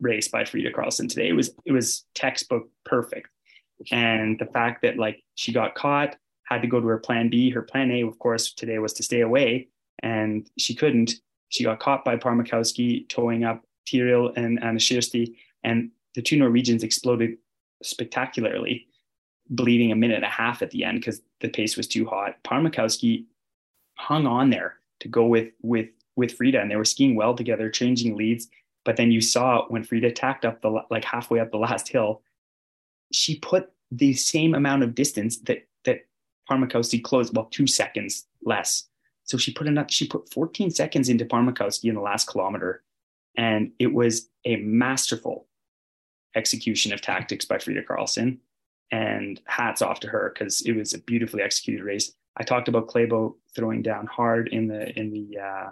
race by Frida Karlsson today. It was it was textbook perfect. And the fact that like she got caught, had to go to her plan B. Her plan A, of course, today was to stay away, and she couldn't. She got caught by Pärmäkoski towing up Tiril and Anne Kjersti, and the two Norwegians exploded spectacularly, bleeding a minute and a half at the end because the pace was too hot. Pärmäkoski hung on there to go with with with Frida, and they were skiing well together, changing leads. But then you saw when Frida tacked up the like halfway up the last hill, she put the same amount of distance that that Pärmäkoski closed, well, two seconds less. So she put. She put 14 seconds into Pärmäkoski in the last kilometer, and it was a masterful execution of tactics by Frida Karlsson. And hats off to her because it was a beautifully executed race. I talked about Klæbo throwing down hard in the in the uh,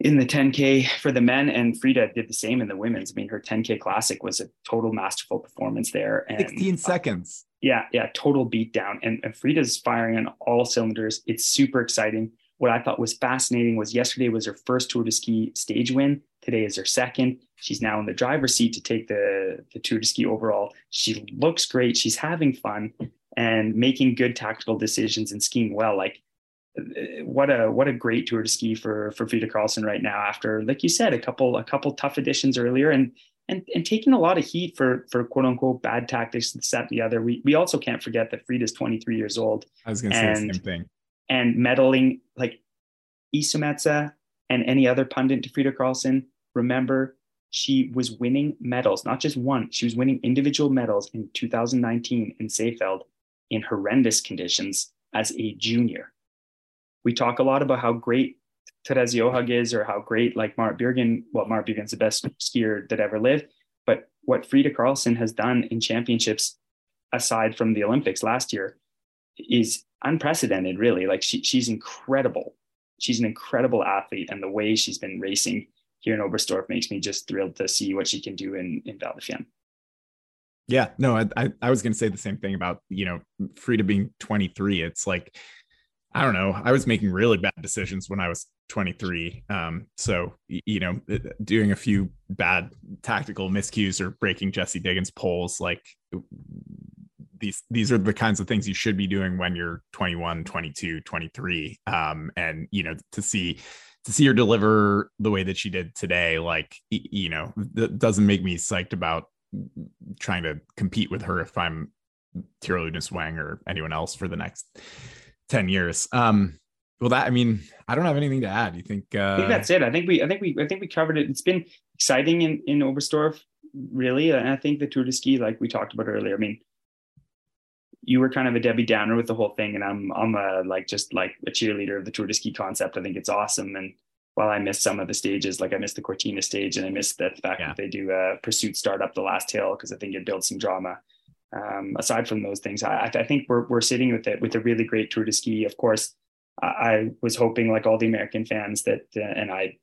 in the 10K for the men, and Frida did the same in the women's. I mean, her 10K classic was a total masterful performance there. And, 16 seconds. Uh, yeah, yeah, total beatdown. And, and Frida's firing on all cylinders. It's super exciting. What I thought was fascinating was yesterday was her first Tour de Ski stage win. Today is her second. She's now in the driver's seat to take the, the Tour de Ski overall. She looks great. She's having fun and making good tactical decisions and skiing well. Like what a what a great Tour de Ski for for Frida Karlsson right now after like you said a couple a couple tough additions earlier and and and taking a lot of heat for for quote unquote bad tactics and set the other. We we also can't forget that Frida's 23 years old. I was going to say the same thing. And meddling like Isometsä and any other pundit to Frida Karlsson. Remember, she was winning medals, not just one. She was winning individual medals in 2019 in Seefeld in horrendous conditions as a junior. We talk a lot about how great Therese Johaug is or how great like Marit Bjørgen, well, Marit Bjørgen's the best skier that ever lived. But what Frida Karlsson has done in championships, aside from the Olympics last year, is unprecedented, really. Like she, she's incredible. She's an incredible athlete. And the way she's been racing here in Oberstdorf makes me just thrilled to see what she can do in, in Val. Yeah, no, I, I, I was going to say the same thing about, you know, Frida being 23. It's like, I don't know. I was making really bad decisions when I was 23. Um, so, you know, doing a few bad tactical miscues or breaking Jessie Diggins poles, like these, these are the kinds of things you should be doing when you're 21, 22, 23. Um, and, you know, to see, to see her deliver the way that she did today, like, you know, that doesn't make me psyched about trying to compete with her if I'm Tiril Udnes Weng or anyone else for the next 10 years. Um, well, that I mean, I don't have anything to add. You think? Uh... I think that's it. I think we, I think we, I think we covered it. It's been exciting in in Oberstdorf, really, and I think the Tour de Ski, like we talked about earlier. I mean, you were kind of a Debbie Downer with the whole thing, and I'm I'm a like just like a cheerleader of the Tour de Ski concept. I think it's awesome, and while I missed some of the stages, like I missed the Cortina stage, and I missed the fact yeah. that they do a pursuit start up the last hill because I think it builds some drama. Um, aside from those things, I, I think we're we're sitting with it with a really great Tour de Ski. Of course, I was hoping, like all the American fans, that uh, and I,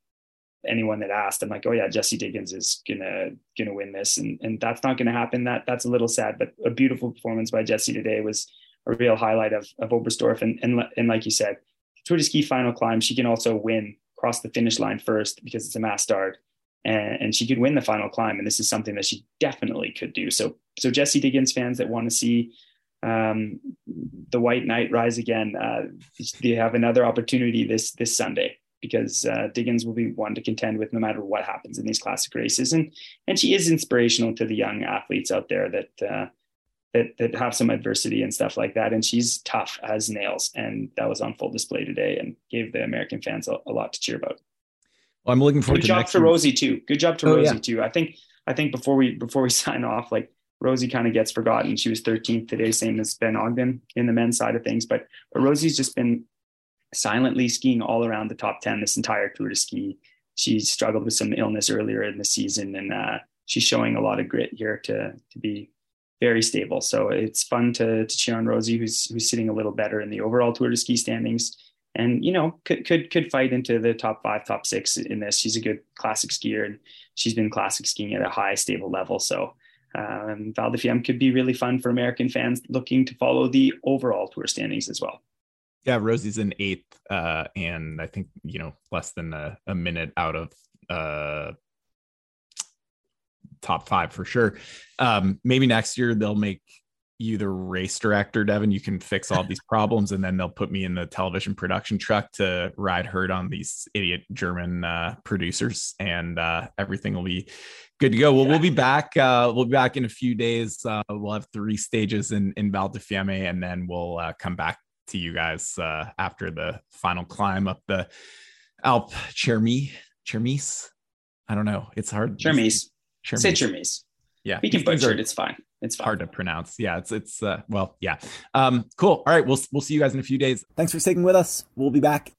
anyone that asked, I'm like, oh yeah, Jessie Diggins is gonna gonna win this, and and that's not gonna happen. That that's a little sad, but a beautiful performance by Jessie today was a real highlight of of Oberstdorf, and and and like you said, Tour de Ski final climb, she can also win cross the finish line first because it's a mass start, and, and she could win the final climb, and this is something that she definitely could do. So so Jessie Diggins fans that want to see um, the White Knight rise again. Uh, they have another opportunity this this Sunday because uh, Diggins will be one to contend with no matter what happens in these classic races, and and she is inspirational to the young athletes out there that. Uh, that, that have some adversity and stuff like that. And she's tough as nails. And that was on full display today and gave the American fans a, a lot to cheer about. Well, I'm looking forward Good to job to Rosie too. Good job to oh, Rosie yeah. too. I think I think before we before we sign off, like Rosie kind of gets forgotten. She was 13th today, same as Ben Ogden in the men's side of things. But, but Rosie's just been silently skiing all around the top 10 this entire tour de ski. She struggled with some illness earlier in the season, and uh, she's showing a lot of grit here to to be very stable. So it's fun to, to cheer on Rosie, who's who's sitting a little better in the overall tour de ski standings, and you know could could could fight into the top five, top six in this. She's a good classic skier, and she's been classic skiing at a high, stable level. So um, Val Fiemme could be really fun for American fans looking to follow the overall tour standings as well. Yeah, Rosie's in eighth, uh, and I think you know less than a, a minute out of uh, top five for sure. Um, maybe next year they'll make you the race director, Devon. You can fix all these problems, and then they'll put me in the television production truck to ride herd on these idiot German uh, producers, and uh, everything will be good to go. Well, we'll be back. Uh, we'll be back in a few days. Uh, we'll have three stages in in Val di Fiemme, and then we'll uh, come back to you guys uh, after the final climb up the Alp Chermi Chermis. I don't know. It's hard. Chermis. Say Chermis. Yeah, we can butcher it. It's fine. It's fine. hard to pronounce. Yeah, it's it's uh, well, yeah. Um, cool. All right, we'll we'll see you guys in a few days. Thanks for sticking with us. We'll be back.